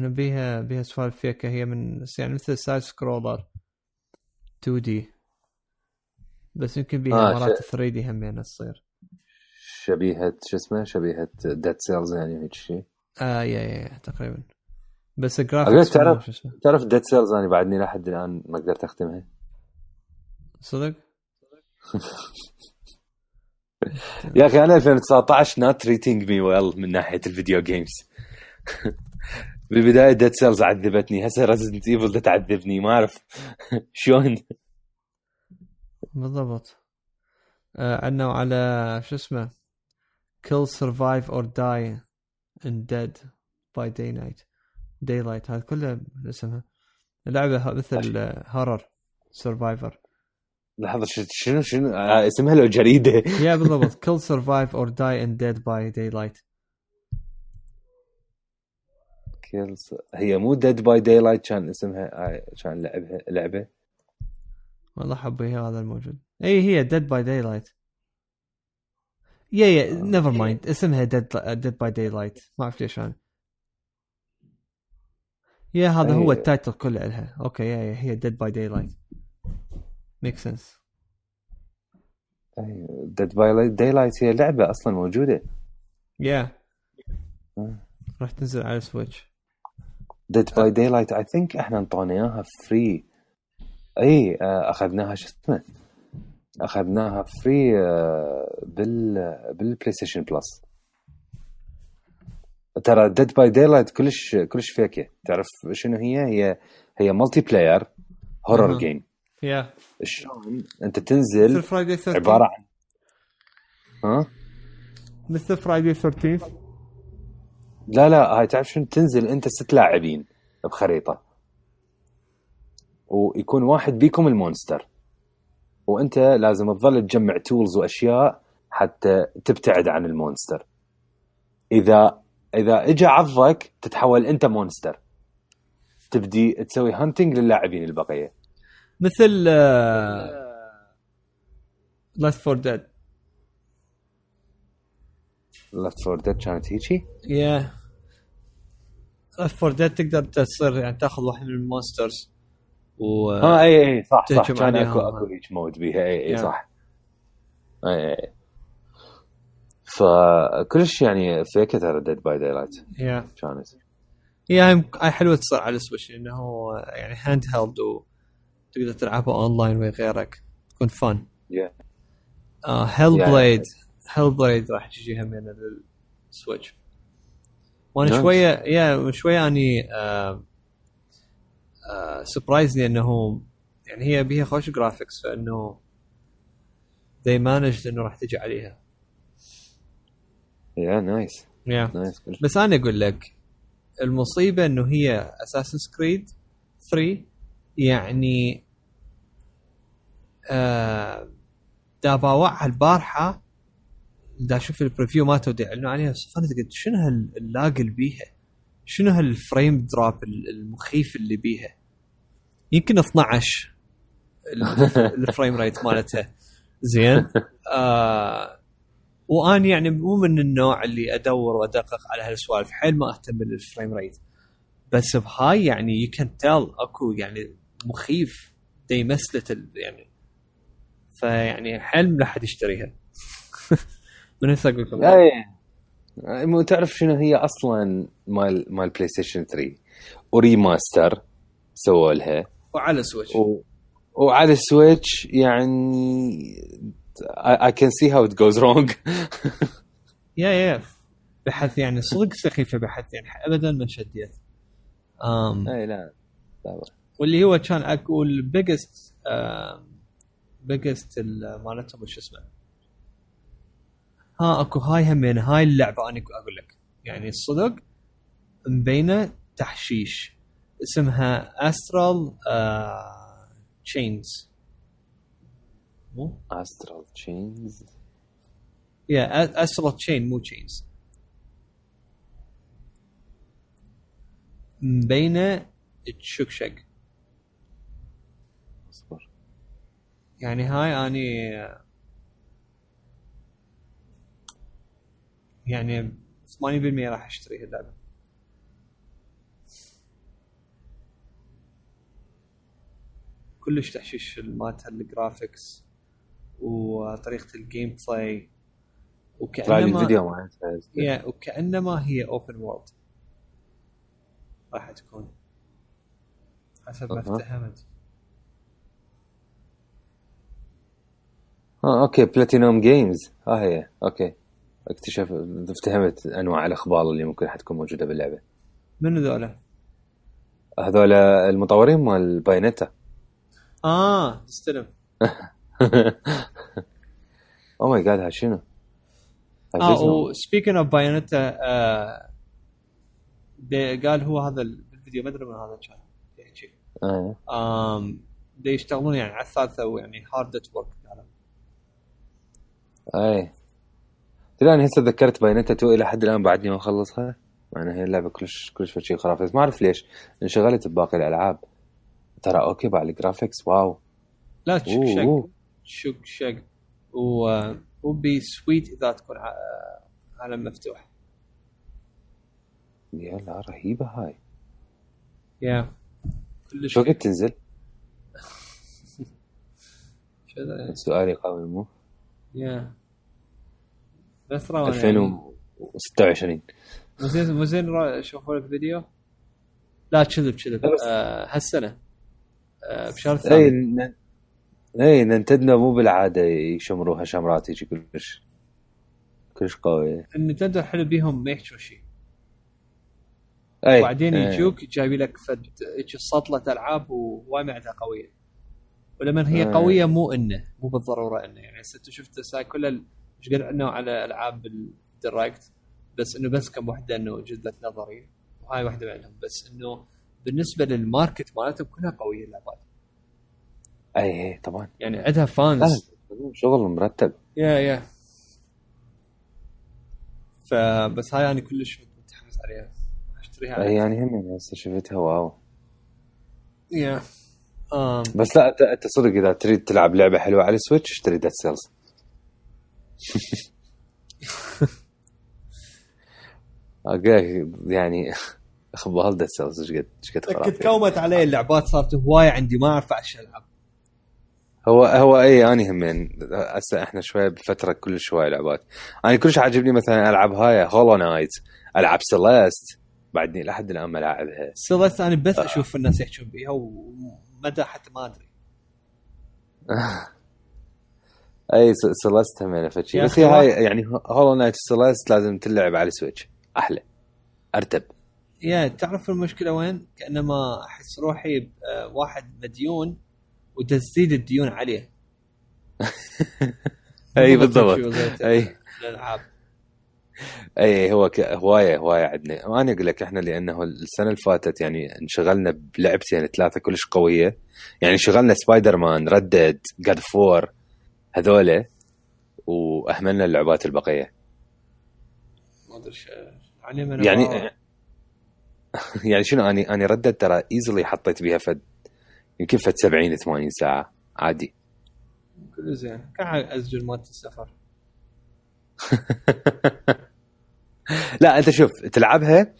إنه بيها بيها سوالف فيكه هي من يعني مثل side scroller 2D بس يمكن بيها آه، مرات ش- 3D همين تصير. شبيهة شو اسمه؟ شبيهة Dead Cells يعني هيك شيء آه yeah yeah, تقريبا. بس ال graphics تعرف- تعرف Dead Cells أنا بعدني لحد الآن ما قدرت أختمها؟ صدق؟ [LAUGHS] يا أخي أنا 2019 not treating me well من ناحية ال video games [LAUGHS] بالبدايه Dead Cells عذبتني. هسه Resident Evil تعذبني. ما أعرف [LAUGHS] شلون. بالضبط. آه على شو اسمه؟ Kill survive or die and dead by day night daylight. هذا كله اسمها لعبة ه- مثل هورر سرفايفر لحظة شنو شنو؟ آه، اسمها لو جريدة. يا بالضبط. [LAUGHS] Kill survive or die and dead by daylight. كيلز هي مو ديد باي داي لايت كان اسمها آه، كان لعبها لعبة. والله حبي هذا الموجود. اي هي dead by daylight. يا يا نيفر مايند اسمها dead dead by daylight. ما أعرف ليش أنا yeah هذا هو أي. ال title كله لها. okay yeah yeah هي dead by daylight. make sense Dead by Daylight هي لعبة أصلا موجودة. yeah آه. راح تنزل على Switch Dead by Daylight I think إحنا انطونا اياها free اي أخذناها شو اسمه؟ أخذناها free آه، بال بال PlayStation Plus ترى Dead by Daylight كلش كلش فيكه تعرف شنو هي؟ هي هي multiplayer horror. game yeah شلون أنت تنزل مثل Friday 13 عبارة عن ها؟ مثل فرايدي 13 لا لا هاي تعرف شنو؟ تنزل انت ست لاعبين بخريطة. ويكون واحد بيكم ال monster. وانت لازم تظل تجمع tools واشياء حتى تبتعد عن ال monster. إذا إذا اجى عضك تتحول انت monster. تبدي تسوي hunting للاعبين البقية. مثل لاست فور ديد Left 4 Dead كانت هيجي؟ yeah Left 4 Dead تقدر تصير يعني تاخذ واحد من ال monsters و آه اي اي صح صح. كان. اكو أكو هيك mode بيها. اي اي. صح. اي اي فكلش يعني فيكه ترى Dead by Daylight كانت. هي هاي حلوة تصير على ال Switch لأنه يعني handheld وتقدر تلعبها اونلاين ويا غيرك. تكون fun Yeah. Hellblade Hellblade راح تجي هم من ال Switch وأنا. شوية yeah شوية أني آه surprise ني إنه يعني هي بيها خوش graphics فإنه they managed إنه راح تجي عليها yeah nice yeah. nice بس أنا أقول لك المصيبة إنه هي Assassin's Creed 3 يعني آه دا باوعها البارحة دا أشوف ال preview مالته دا يعلنوا عليها صفنت قلت شنو هال lag اللي بيها؟ شنو هال frame drop المخيف اللي بيها؟ يمكن 12 ال frame rate مالتها زين؟ آه واني يعني مو من النوع اللي أدور وأدقق على هالسوالف حيل ما أهتم بال frame rate بس بهاي يعني you can tell أكو يعني مخيف دي مسلت يعني. فيعني حيل لا حد يشتريها. [LAUGHS] من هسه أقول لكم اي تعرف شنو هي أصلا مال مال PlayStation 3 وريماستر سووا لها. وعلى سويتش و... وعلى السويتش يعني I, I can see how it goes wrong. [LAUGHS] يا يا بحث يعني صدق سخيفة بحث يعني ابدا ما شديت. um, اي لا. واللي هو كان أقول بيجست بيجست مالتهم شو اسمه؟ ها اكو هاي همين هاي اللعبة أنا أقول لك. يعني الصدق مبينة تحشيش. اسمها استرال تشينز مو؟ استرال تشينز يا استرال تشين مو تشينز مبينة تشكشق اصبر. يعني هاي أني يعني 80% راح أشتري اللعبة. كلش تحشيش مالتها ال graphics وطريقة ال gameplay وكأنما الفيديو مالتها وكأنما هي open world راح تكون. حسب ما افتهمت. آه okay Platinum Games ها هي. okay. اكتشف افتهمت أنواع الأخبار اللي ممكن حتكون موجودة باللعبة. من ذولا؟ هذول المطورين مال Bayonetta آه تستلم. oh my god شنو؟ آه و speaking of Bayonetta قال هو هذا الفيديو ما أدري من هذا كان يحكي امم يشتغلون يعني على الثالثة ويعني hard work قالوا أي. ترى أنا هسه تذكرت Bayonetta 2 إلى حد الآن بعدني ما مخلصها مع انها هي اللعبة كلش كلش شيء خرافي بس ما أعرف ليش. انشغلت بباقي الألعاب. ترى okay بعد ال graphics. wow. لا تشك شق شق شق. would be sweet إذا تكون عالم مفتوح. يلا رهيبة هاي. يا كلش شو وقت تنزل؟ [LAUGHS] سؤالي قوي مو؟ يا بس 2026 مو زين مو زين شوفوا لك فيديو. لا كذب كذب. آه هالسنة. آه بشهر الثاني اي اي نينتندو مو بالعادة يشمروها شمرات يجي كلش كلش قوي ال Nintendo حلو بيهم ما يحكوا شيء أي. وبعدين يجوك جايبي لك فد سطلة ألعاب وواي معدها قوية. ولما هي أي. قوية مو إنه مو بالضرورة إنه. يعني هسه أنت شفت كل إيش قد عندنا على ألعاب ال Direct بس إنه بس كم وحده إنه جذبت نظري وهاي واحدة منهم بس إنه بالنسبة لل market مالتهم كلها قوية اللعبات أي أي طبعا. يعني عندها fans شغل مرتب. yeah yeah فبس هاي أنا كلش متحمس عليها. أشتريها أي يعني هم هسه شفتها wow. yeah um. بس لا أنت أنت صدق إذا تريد تلعب لعبة حلوة على ال Switch اشتري Dead Cells okay يعني أخبار Dead Cells إيش قد إيش قد كنت كومت علي اللعبات صارت هواية عندي ما أعرف إيش ألعب. هو هو إي اني همين. هسه إحنا شوية بفترة كل شوية لعبات. أنا كلش عاجبني مثلا ألعب هاي Hollow Knight ألعب Celeste بعدني لحد الآن ما لاعبها Celeste أنا بس أشوف الناس يحكون بيها ومدى حتى ما أدري. [LAUGHS] اي Celeste همين فتشي بس هي هاي يعني Hollow Knight Celeste لازم تلعب على Switch أحلى. أرتب. yeah تعرف المشكلة وين؟ كأنما أحس روحي واحد مديون وتزيد الديون عليه. [LAUGHS] أي [LAUGHS] بالضبط. أي. الألعاب. أي هو ك... هواية هواية عندنا. أنا أقول لك إحنا لأنه السنة اللي فاتت يعني انشغلنا بلعبتين ثلاثة كلش قوية. يعني شغلنا Spider-Man Red Dead God of War. هذولا وأهملنا اللعبات البقية. ما أدري يعني يعني [LAUGHS] يعني شنو اني أني Red Dead ترى easily حطيت بيها فد. يمكن فد 70 80 ساعة عادي. كله زين. كان أسجل مالت السفر؟ [LAUGHS] لا أنت شوف تلعبها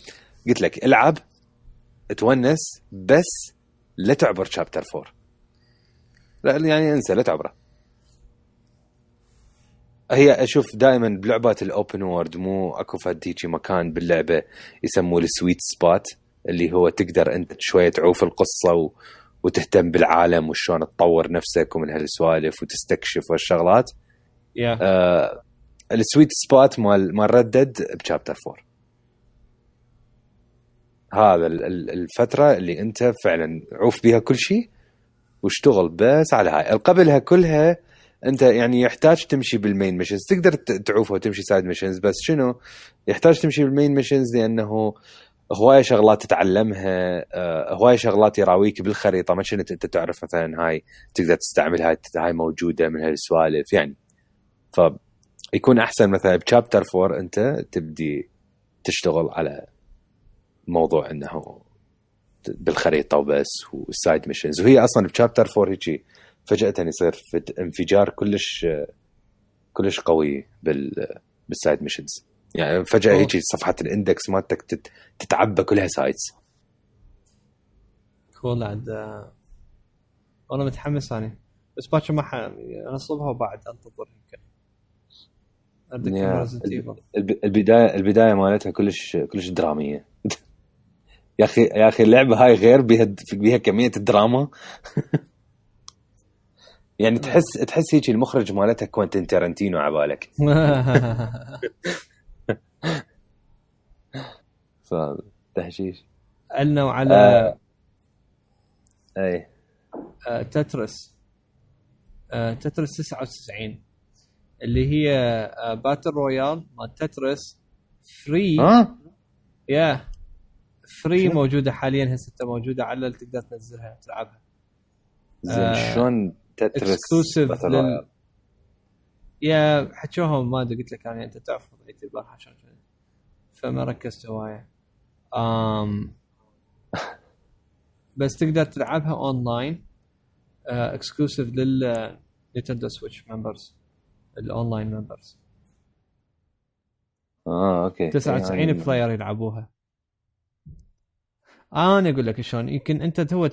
قلت لك العب تونس بس لا تعبر chapter 4 لا يعني انسى لا تعبره. هي أشوف دائما بلعبات ال open world مو أكو فد هيجي مكان باللعبة يسموه ال sweet spot اللي هو تقدر أنت شوية تعوف القصة و... وتهتم بالعالم وشلون تطور نفسك ومن هالسوالف وتستكشف والشغلات yeah. آه ال sweet spot مال مال Red Dead ب chapter 4 هذا الفترة اللي أنت فعلا عوف بها كل شيء واشتغل بس على هاي. قبلها كلها أنت يعني يحتاج تمشي بال main missions تقدر تعوفها وتمشي side missions بس شنو؟ يحتاج تمشي بال main missions لأنه هواية شغلات تتعلمها آه، هواية شغلات يراويك بالخريطة. ما كنت أنت تعرف مثلا هاي تقدر تستعمل هاي هاي موجودة من هالسوالف يعني. فيكون أحسن مثلا ب chapter 4 أنت تبدي تشتغل على موضوع إنه بالخريطة وبس وال side missions وهي أصلا ب chapter 4 هيجي فجأة يصير انفجار كلش كلش قوي بال بال side missions يعني فجأة هيجي صفحة ال index مالتك تتعبى كلها sites cool عاد والله متحمس أنا بس باكر ما أنصبها وبعد أنتظر يمكن. البداية البداية مالتها كلش كلش درامية. [LAUGHS] يا أخي يا أخي اللعبة هاي غير بيها بيها كمية الدراما. [LAUGHS] يعني تحس تحس هيك المخرج مالتها كوينتين تارنتينو على بالك. [LAUGHS] تهشيش. عندنا وعلى آه. اي آه تترس. آه تترس 99 اللي هي آه باتل رويال مال تترس. فري ها؟ يا فري موجودة حاليا هسه موجودة على تقدر تنزلها تلعبها. زين آه. شلون Tetris exclusive لل... يا حكوهم ما أدري قلت لك أنا أنت تعرف وضعيتي البارحه عشان فما ركزت هوايه um بس تقدر تلعبها online exclusive لل Nintendo Switch members ال online members آه okay. 99 يعني... player يلعبوها. أنا أقول لك شلون يمكن أنت هو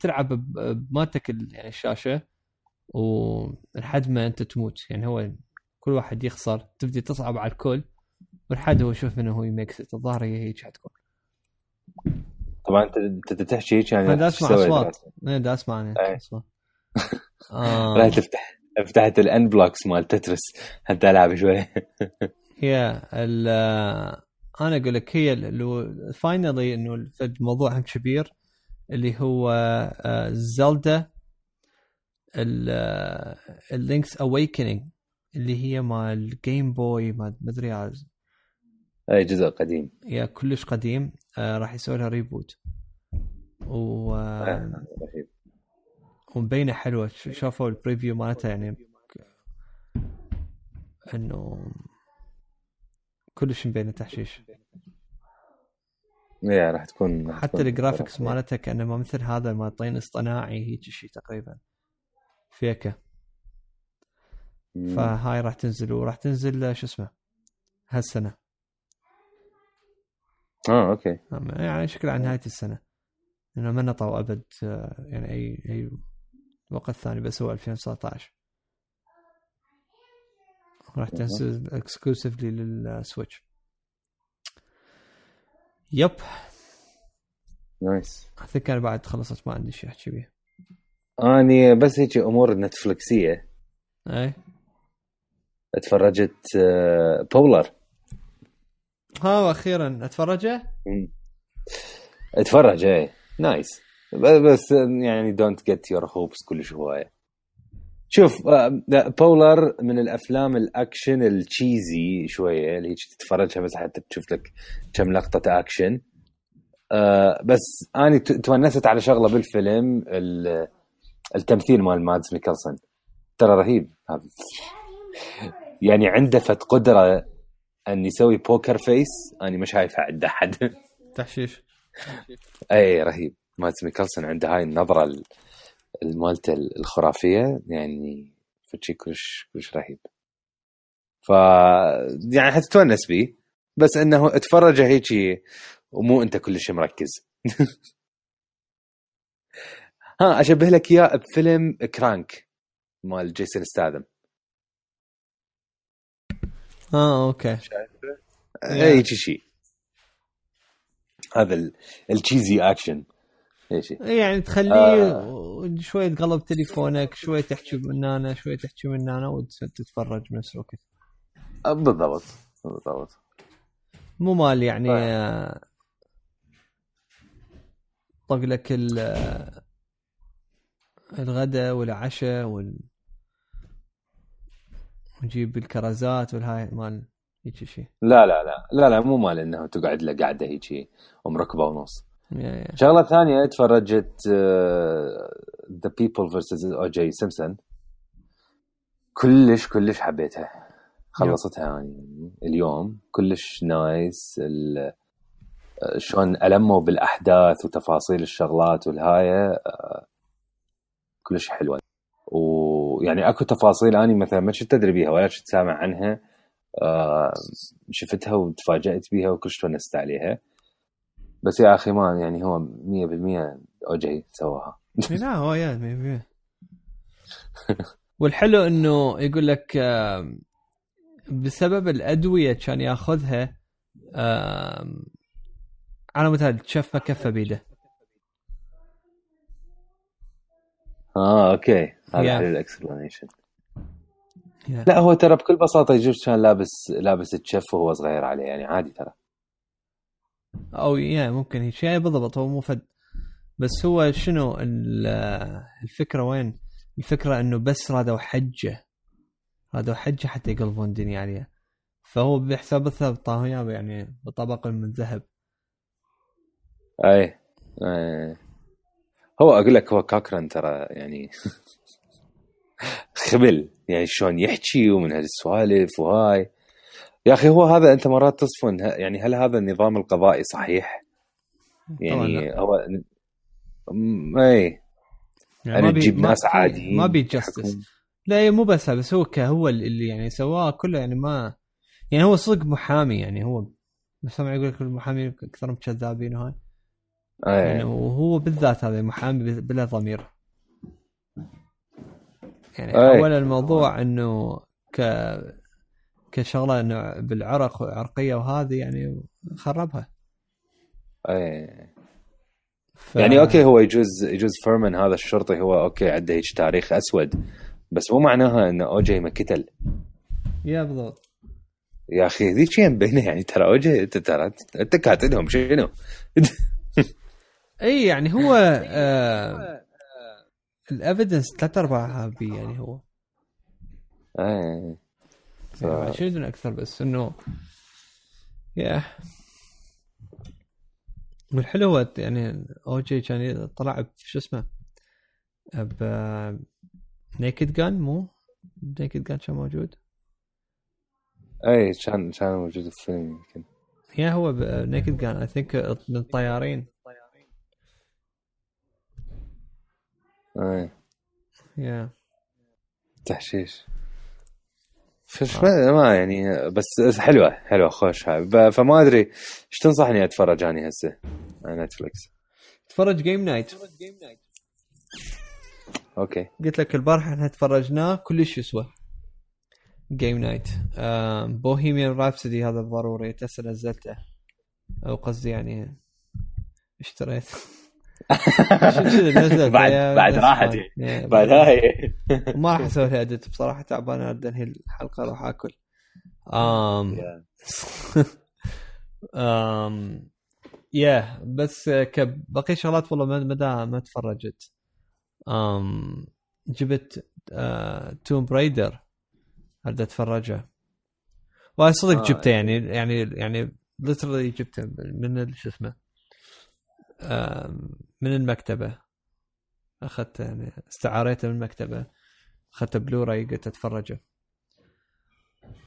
تلعب بمالتك يعني الشاشة ولحد ما انت تموت. يعني هو كل واحد يخسر تبدي تصعب على الكل ولحد هو يشوف إنه هو يمكس الظاهر هي هيك حتكون طبعا أنت أنت تحكي هيك يعني دا اسمع أصوات. إيه دا اسمع يعني أصوات. [LAUGHS] لا تفتح فتحت الان بلوكس مال تترس. حتى العب شوي؟ [LAUGHS] يا أنا أقول لك هي finally إنه الموضوع كبير اللي هو Zelda Link's Awakening اللي هي مال Game Boy ما أدري أي جزء قديم. yeah كلش قديم آه راح يسوي لها reboot و آه ومبينة حلوة شافوا ال preview مالتها يعني إنه كلش مبينة تحشيش. yeah راح تكون حتى ال graphics مالتها كأنه مثل هذا مال طين اصطناعي هيك شيء تقريبا. فيكا فهاي راح تنزل وراح تنزل شو اسمه هالسنة. آه okay. يعني شكلها على نهاية السنة. لأنه ما نطوا أبد آه، يعني أي أي وقت ثاني بس هو 2019 راح تنزل exclusively لل Switch. yep. nice. أنا بعد خلصت ما عندي شيء أحكي بيه. أني بس هيك أمور نتفلكسية أي. تفرجت Polar آه، ها أخيرا اتفرجه؟ اتفرج إيه. nice. بس يعني don't get your hopes كل هواية. شوف آه، Polar من الأفلام الأكشن ال cheesy شوية اللي هيك تتفرجها بس حتى تشوف لك كم لقطة أكشن. آه، بس أنا ت- تونست على شغلة بالفيلم ال- التمثيل مال Mads Mikkelsen. ترى رهيب هذا. يعني عنده فت قدرة أن يسوي poker face أنا ما شايفها عند أحد. تحشيش. أي رهيب. Mads Mikkelsen عنده هاي النظرة ال- المالته الخرافية. يعني فشيء كلش كلش رهيب. ف يعني حتتونس بيه. بس إنه اتفرجه هيجي ومو أنت كلش مركز. [LAUGHS] ها أشبه لك إياه بفيلم Crank مال Jason Statham آه okay. أي شيء هذا ال- ال cheesy action أي شيء إيه يعني تخليه شوي تقلب تليفونك شوي تحكي من هنا شوي تحكي من هنا وتتفرج بنفس الوقت بالضبط بالضبط. مو مال يعني طيب. آه، طق لك ال- آه، الغداء والعشاء وال وجيب الكرزات والهاي مال هيك شيء لا لا لا لا لا مو مال إنه تقعد له قاعدة هيك ومركبه ونص. شغلة ثانية تفرجت The People versus O.J. Simpson كلش كلش حبيتها. خلصتها يعني اليوم. كلش nice. آه، شلون ألموا بالأحداث وتفاصيل الشغلات والهايه آه، كلش حلوة. ويعني أكو تفاصيل اني مثلا ما كنت أدري بيها ولا كنت سامع عنها. آه، شفتها وتفاجأت بيها وكلش تونست عليها. بس يا أخي ما يعني هو 100% اوجي سواها. [LAUGHS] لا هو يا مية بالمية. [LAUGHS] والحلو إنه يقول لك آم، بسبب الأدوية كان ياخذها على مثال شفة كفة بيده. آه أوكي. هذا yeah. حلو ال explanation yeah. لا هو ترى بكل بساطة يجوز كان لابس لابس تشف وهو صغير عليه يعني عادي ترى. أو yeah ممكن هيك. يعني بالضبط هو مو فد. بس هو شنو ال- الفكرة وين؟ الفكرة إنه بس رادوا حجة. رادوا حجة حتى يقلبون الدنيا عليها فهو بحساب الثوب طاهو إياه يعني بطبق من ذهب. أي. أي. هو أقول لك هو كاكرن ترى يعني خبل يعني شلون يحكي ومن هالسوالف وهاي يا أخي هو هذا أنت مرات تصفن يعني هل هذا النظام القضائي صحيح؟ يعني. هو م- اي يعني يعني ما بي- تجيب ما- ناس عاديين ما بي justice. لا مو بس هذا، بس هو هو اللي يعني سواه كله يعني ما يعني هو صدق محامي يعني هو بس سامع يقول لك المحامي أكثرهم كذابين وهاي يعني اي وهو بالذات هذا محامي بلا ضمير. يعني أي. حول الموضوع إنه ك كشغلة إنه بالعرق وعرقيه وهذه يعني خربها. اي ف... يعني أوكي هو يجوز يجوز فيرمان هذا الشرطي هو أوكي عنده هيك تاريخ أسود بس مو معناها إنه أوجي ما قتل yeah بالضبط. يا أخي ذيك شيء مبينه يعني ترى أوجي انت ترى أنت كاتلهم شنو؟ [LAUGHS] اي يعني هو [LAUGHS] آه ال evidence ثلاث ارباعها بي يعني هو. اي يعني شو يدرون أكثر بس إنه يا والحلو هو يعني أوجي كان طلع بشو اسمه ب نيكد جان مو؟ نيكد جان كان موجود؟ اي كان كان موجود الفيلم يمكن. يا هو نيكد جان اي ثينك من الطيارين أي. yeah تحشيش. فش ما, ما يعني بس حلوة حلوة خوش هاي. فما أدري إيش تنصحني أتفرج اني هسه على نتفلكس تفرج Game Night أوكي. قلت لك البارحة إحنا تفرجناه كلش يسوى. Game Night Bohemian Rhapsody هذا ضروري هسه نزلته أو قصدي يعني اشتريت [LAUGHS] بعد- بعد راحت. بعد هاي. ما راح أسوي لها edit بصراحة تعبان أرد انهي الحلقة أروح آكل. آم [LAUGHS] آم yeah بس كبقي شغلات والله ما ما تفرجت. آم جبت Tomb Raider أريد أتفرجه. وصدق آه، جبته يعني يعني يعني literally جبته من شو اسمه من المكتبة. اخذته يعني استعاريته من المكتبة. اخذته بلوراي قلت أتفرجه.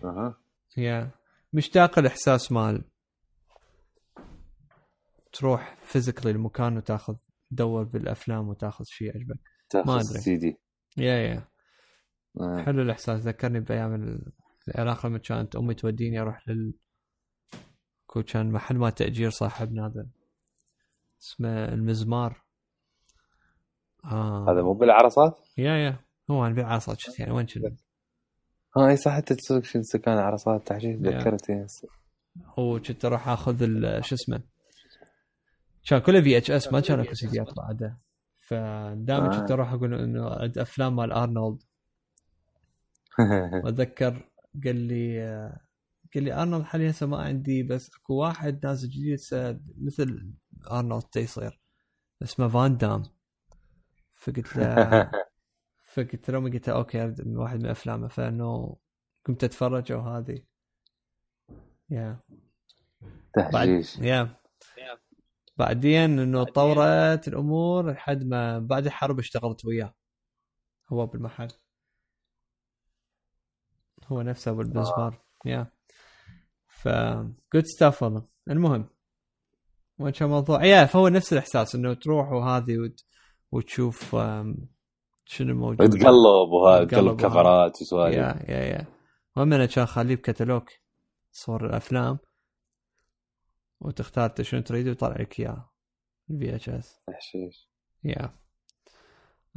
أها. yeah. مشتاق الاحساس مال تروح physically المكان وتاخذ تدور بالأفلام وتاخذ شيء يعجبك. ما أدري. CD. yeah yeah. آه. حلو الإحساس. ذكرني بأيام ال- العراق لما كانت أمي توديني أروح لل كان محل ما تأجير صاحبنا هذا اسمه المزمار آه. هذا مو بالعرصات؟ yeah yeah هو أنا بعرصات يعني وين كنت ها إي صح انت سكان عرصات تحشيش تذكرت. هو كنت أروح آخذ ال- شو اسمه كان كله VHS ما كان اكو سيديات بعده فدائما آه. كنت أروح أقول إنه عند أفلام مال أرنولد [LAUGHS] وأتذكر قال لي قال لي أرنولد حاليا هسه ما عندي بس أكو واحد نازل جديد هسه مثل ارنولد يصير. اسمه فان دام فقلت له [LAUGHS] فقلت له قلت له أوكي من واحد من أفلامه. فإنه قمت اتفرج وهذه yeah تحشيش yeah بعدين إنه طورت الأمور لحد ما بعد الحرب اشتغلت وياه. هو بالمحل هو نفسه أبو المزمار yeah ف good stuff والله. المهم. وين كان موضوع. yeah فهو نفس الإحساس إنه تروح وهذه وت... وتشوف شنو موجود. تقلب وهذا تقلب covers وسوالف. yeah yeah yeah. هم أنا كان خليه بكتالوج صور الأفلام وتختار أنت شنو تريد ويطلع لك إياه. ال VHS. yeah.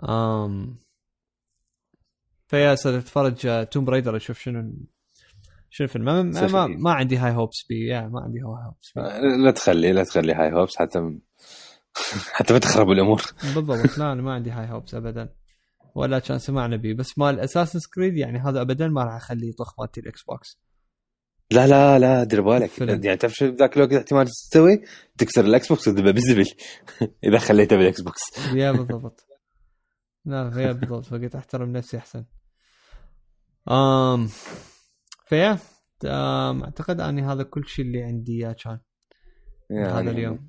آم. ف yeah صرت اتفرج Tomb Raider أشوف شنو الفيلم؟ ما, ما, ما, ما عندي high hopes بي yeah ما عندي high hopes بي لا تخلي لا تخلي high hopes حتى [LAUGHS] حتى ما تخرب الأمور. بالضبط. [LAUGHS] لا أنا ما عندي high hopes ابدا. ولا كان سمعنا بيه. بس مال Assassin's Creed يعني هذا ابدا ما راح أخليه يطخ مالتي ال Xbox لا لا لا دير بالك. يعني تعرف شو ذاك الوقت احتمال تسوي؟ تكسر ال Xbox وتذبه بالزبل. [LAUGHS] إذا خليته بال Xbox yeah بالضبط. لا yeah بالضبط. فقلت أحترم نفسي أحسن. امم ف yeah أعتقد أني هذا كل شيء اللي عندي إياه كان يعني هذا اليوم.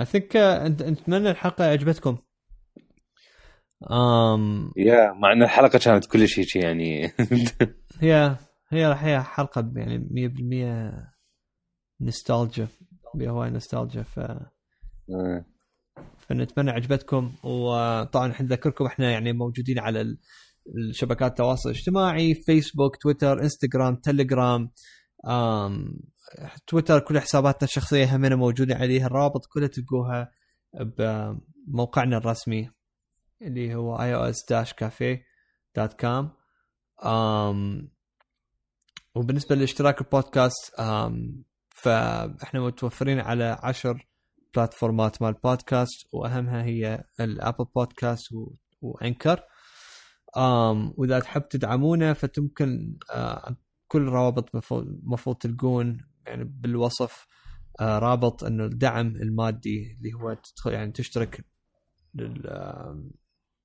I think uh, أنت أتمنى الحلقة عجبتكم. امم yeah مع إن الحلقة كانت كل شيء شي يعني. [LAUGHS] هي هي راح هي حلقة يعني 100% نوستالجيا بها هواي نوستالجيا ف آه. فنتمنى عجبتكم وطبعا إحنا نذكركم إحنا يعني موجودين على الشبكات التواصل الاجتماعي فيسبوك تويتر انستغرام تليجرام آم تويتر كل حساباتنا الشخصية همنا موجودين عليها. الرابط كلها تلقوها بموقعنا الرسمي اللي هو ios-cafe.com آم وبالنسبة لاشتراك البودكاست فإحنا متوفرين على عشر platformات مال بودكاست وأهمها هي ال Apple Podcasts و Anchor آم وإذا تحب تدعمونا فتمكن آه كل الروابط المفروض تلقون يعني بالوصف آه رابط انه الدعم المادي اللي هو تدخل يعني تشترك آم،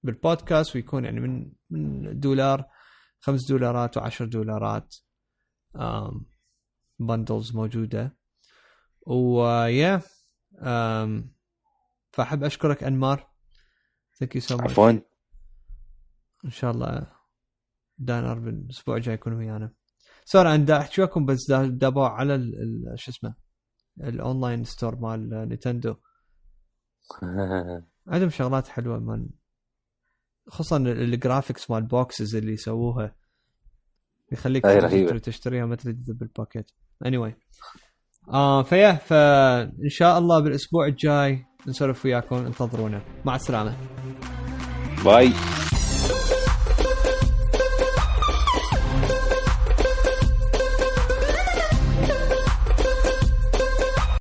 بالبودكاست ويكون يعني من من دولار خمس دولارات وعشر دولارات bundles موجودة. yeah فأحب أشكرك أنمار. thank you so much عفوا. إن شاء الله دان أربن الأسبوع الجاي يكون ويانا. sorry أنا دا أحكي لكم بس دا دابا على شو اسمه ال online store مال نينتندو. [LAUGHS] عندهم شغلات حلوة من خصوصا ال- ال graphics مال boxes اللي يسووها. يخليك تشتريها ما تريد تذب ال packet. Anyway. آه ف yeah فان شاء الله بالأسبوع الجاي نسولف وياكم انتظرونا. مع السلامة. bye.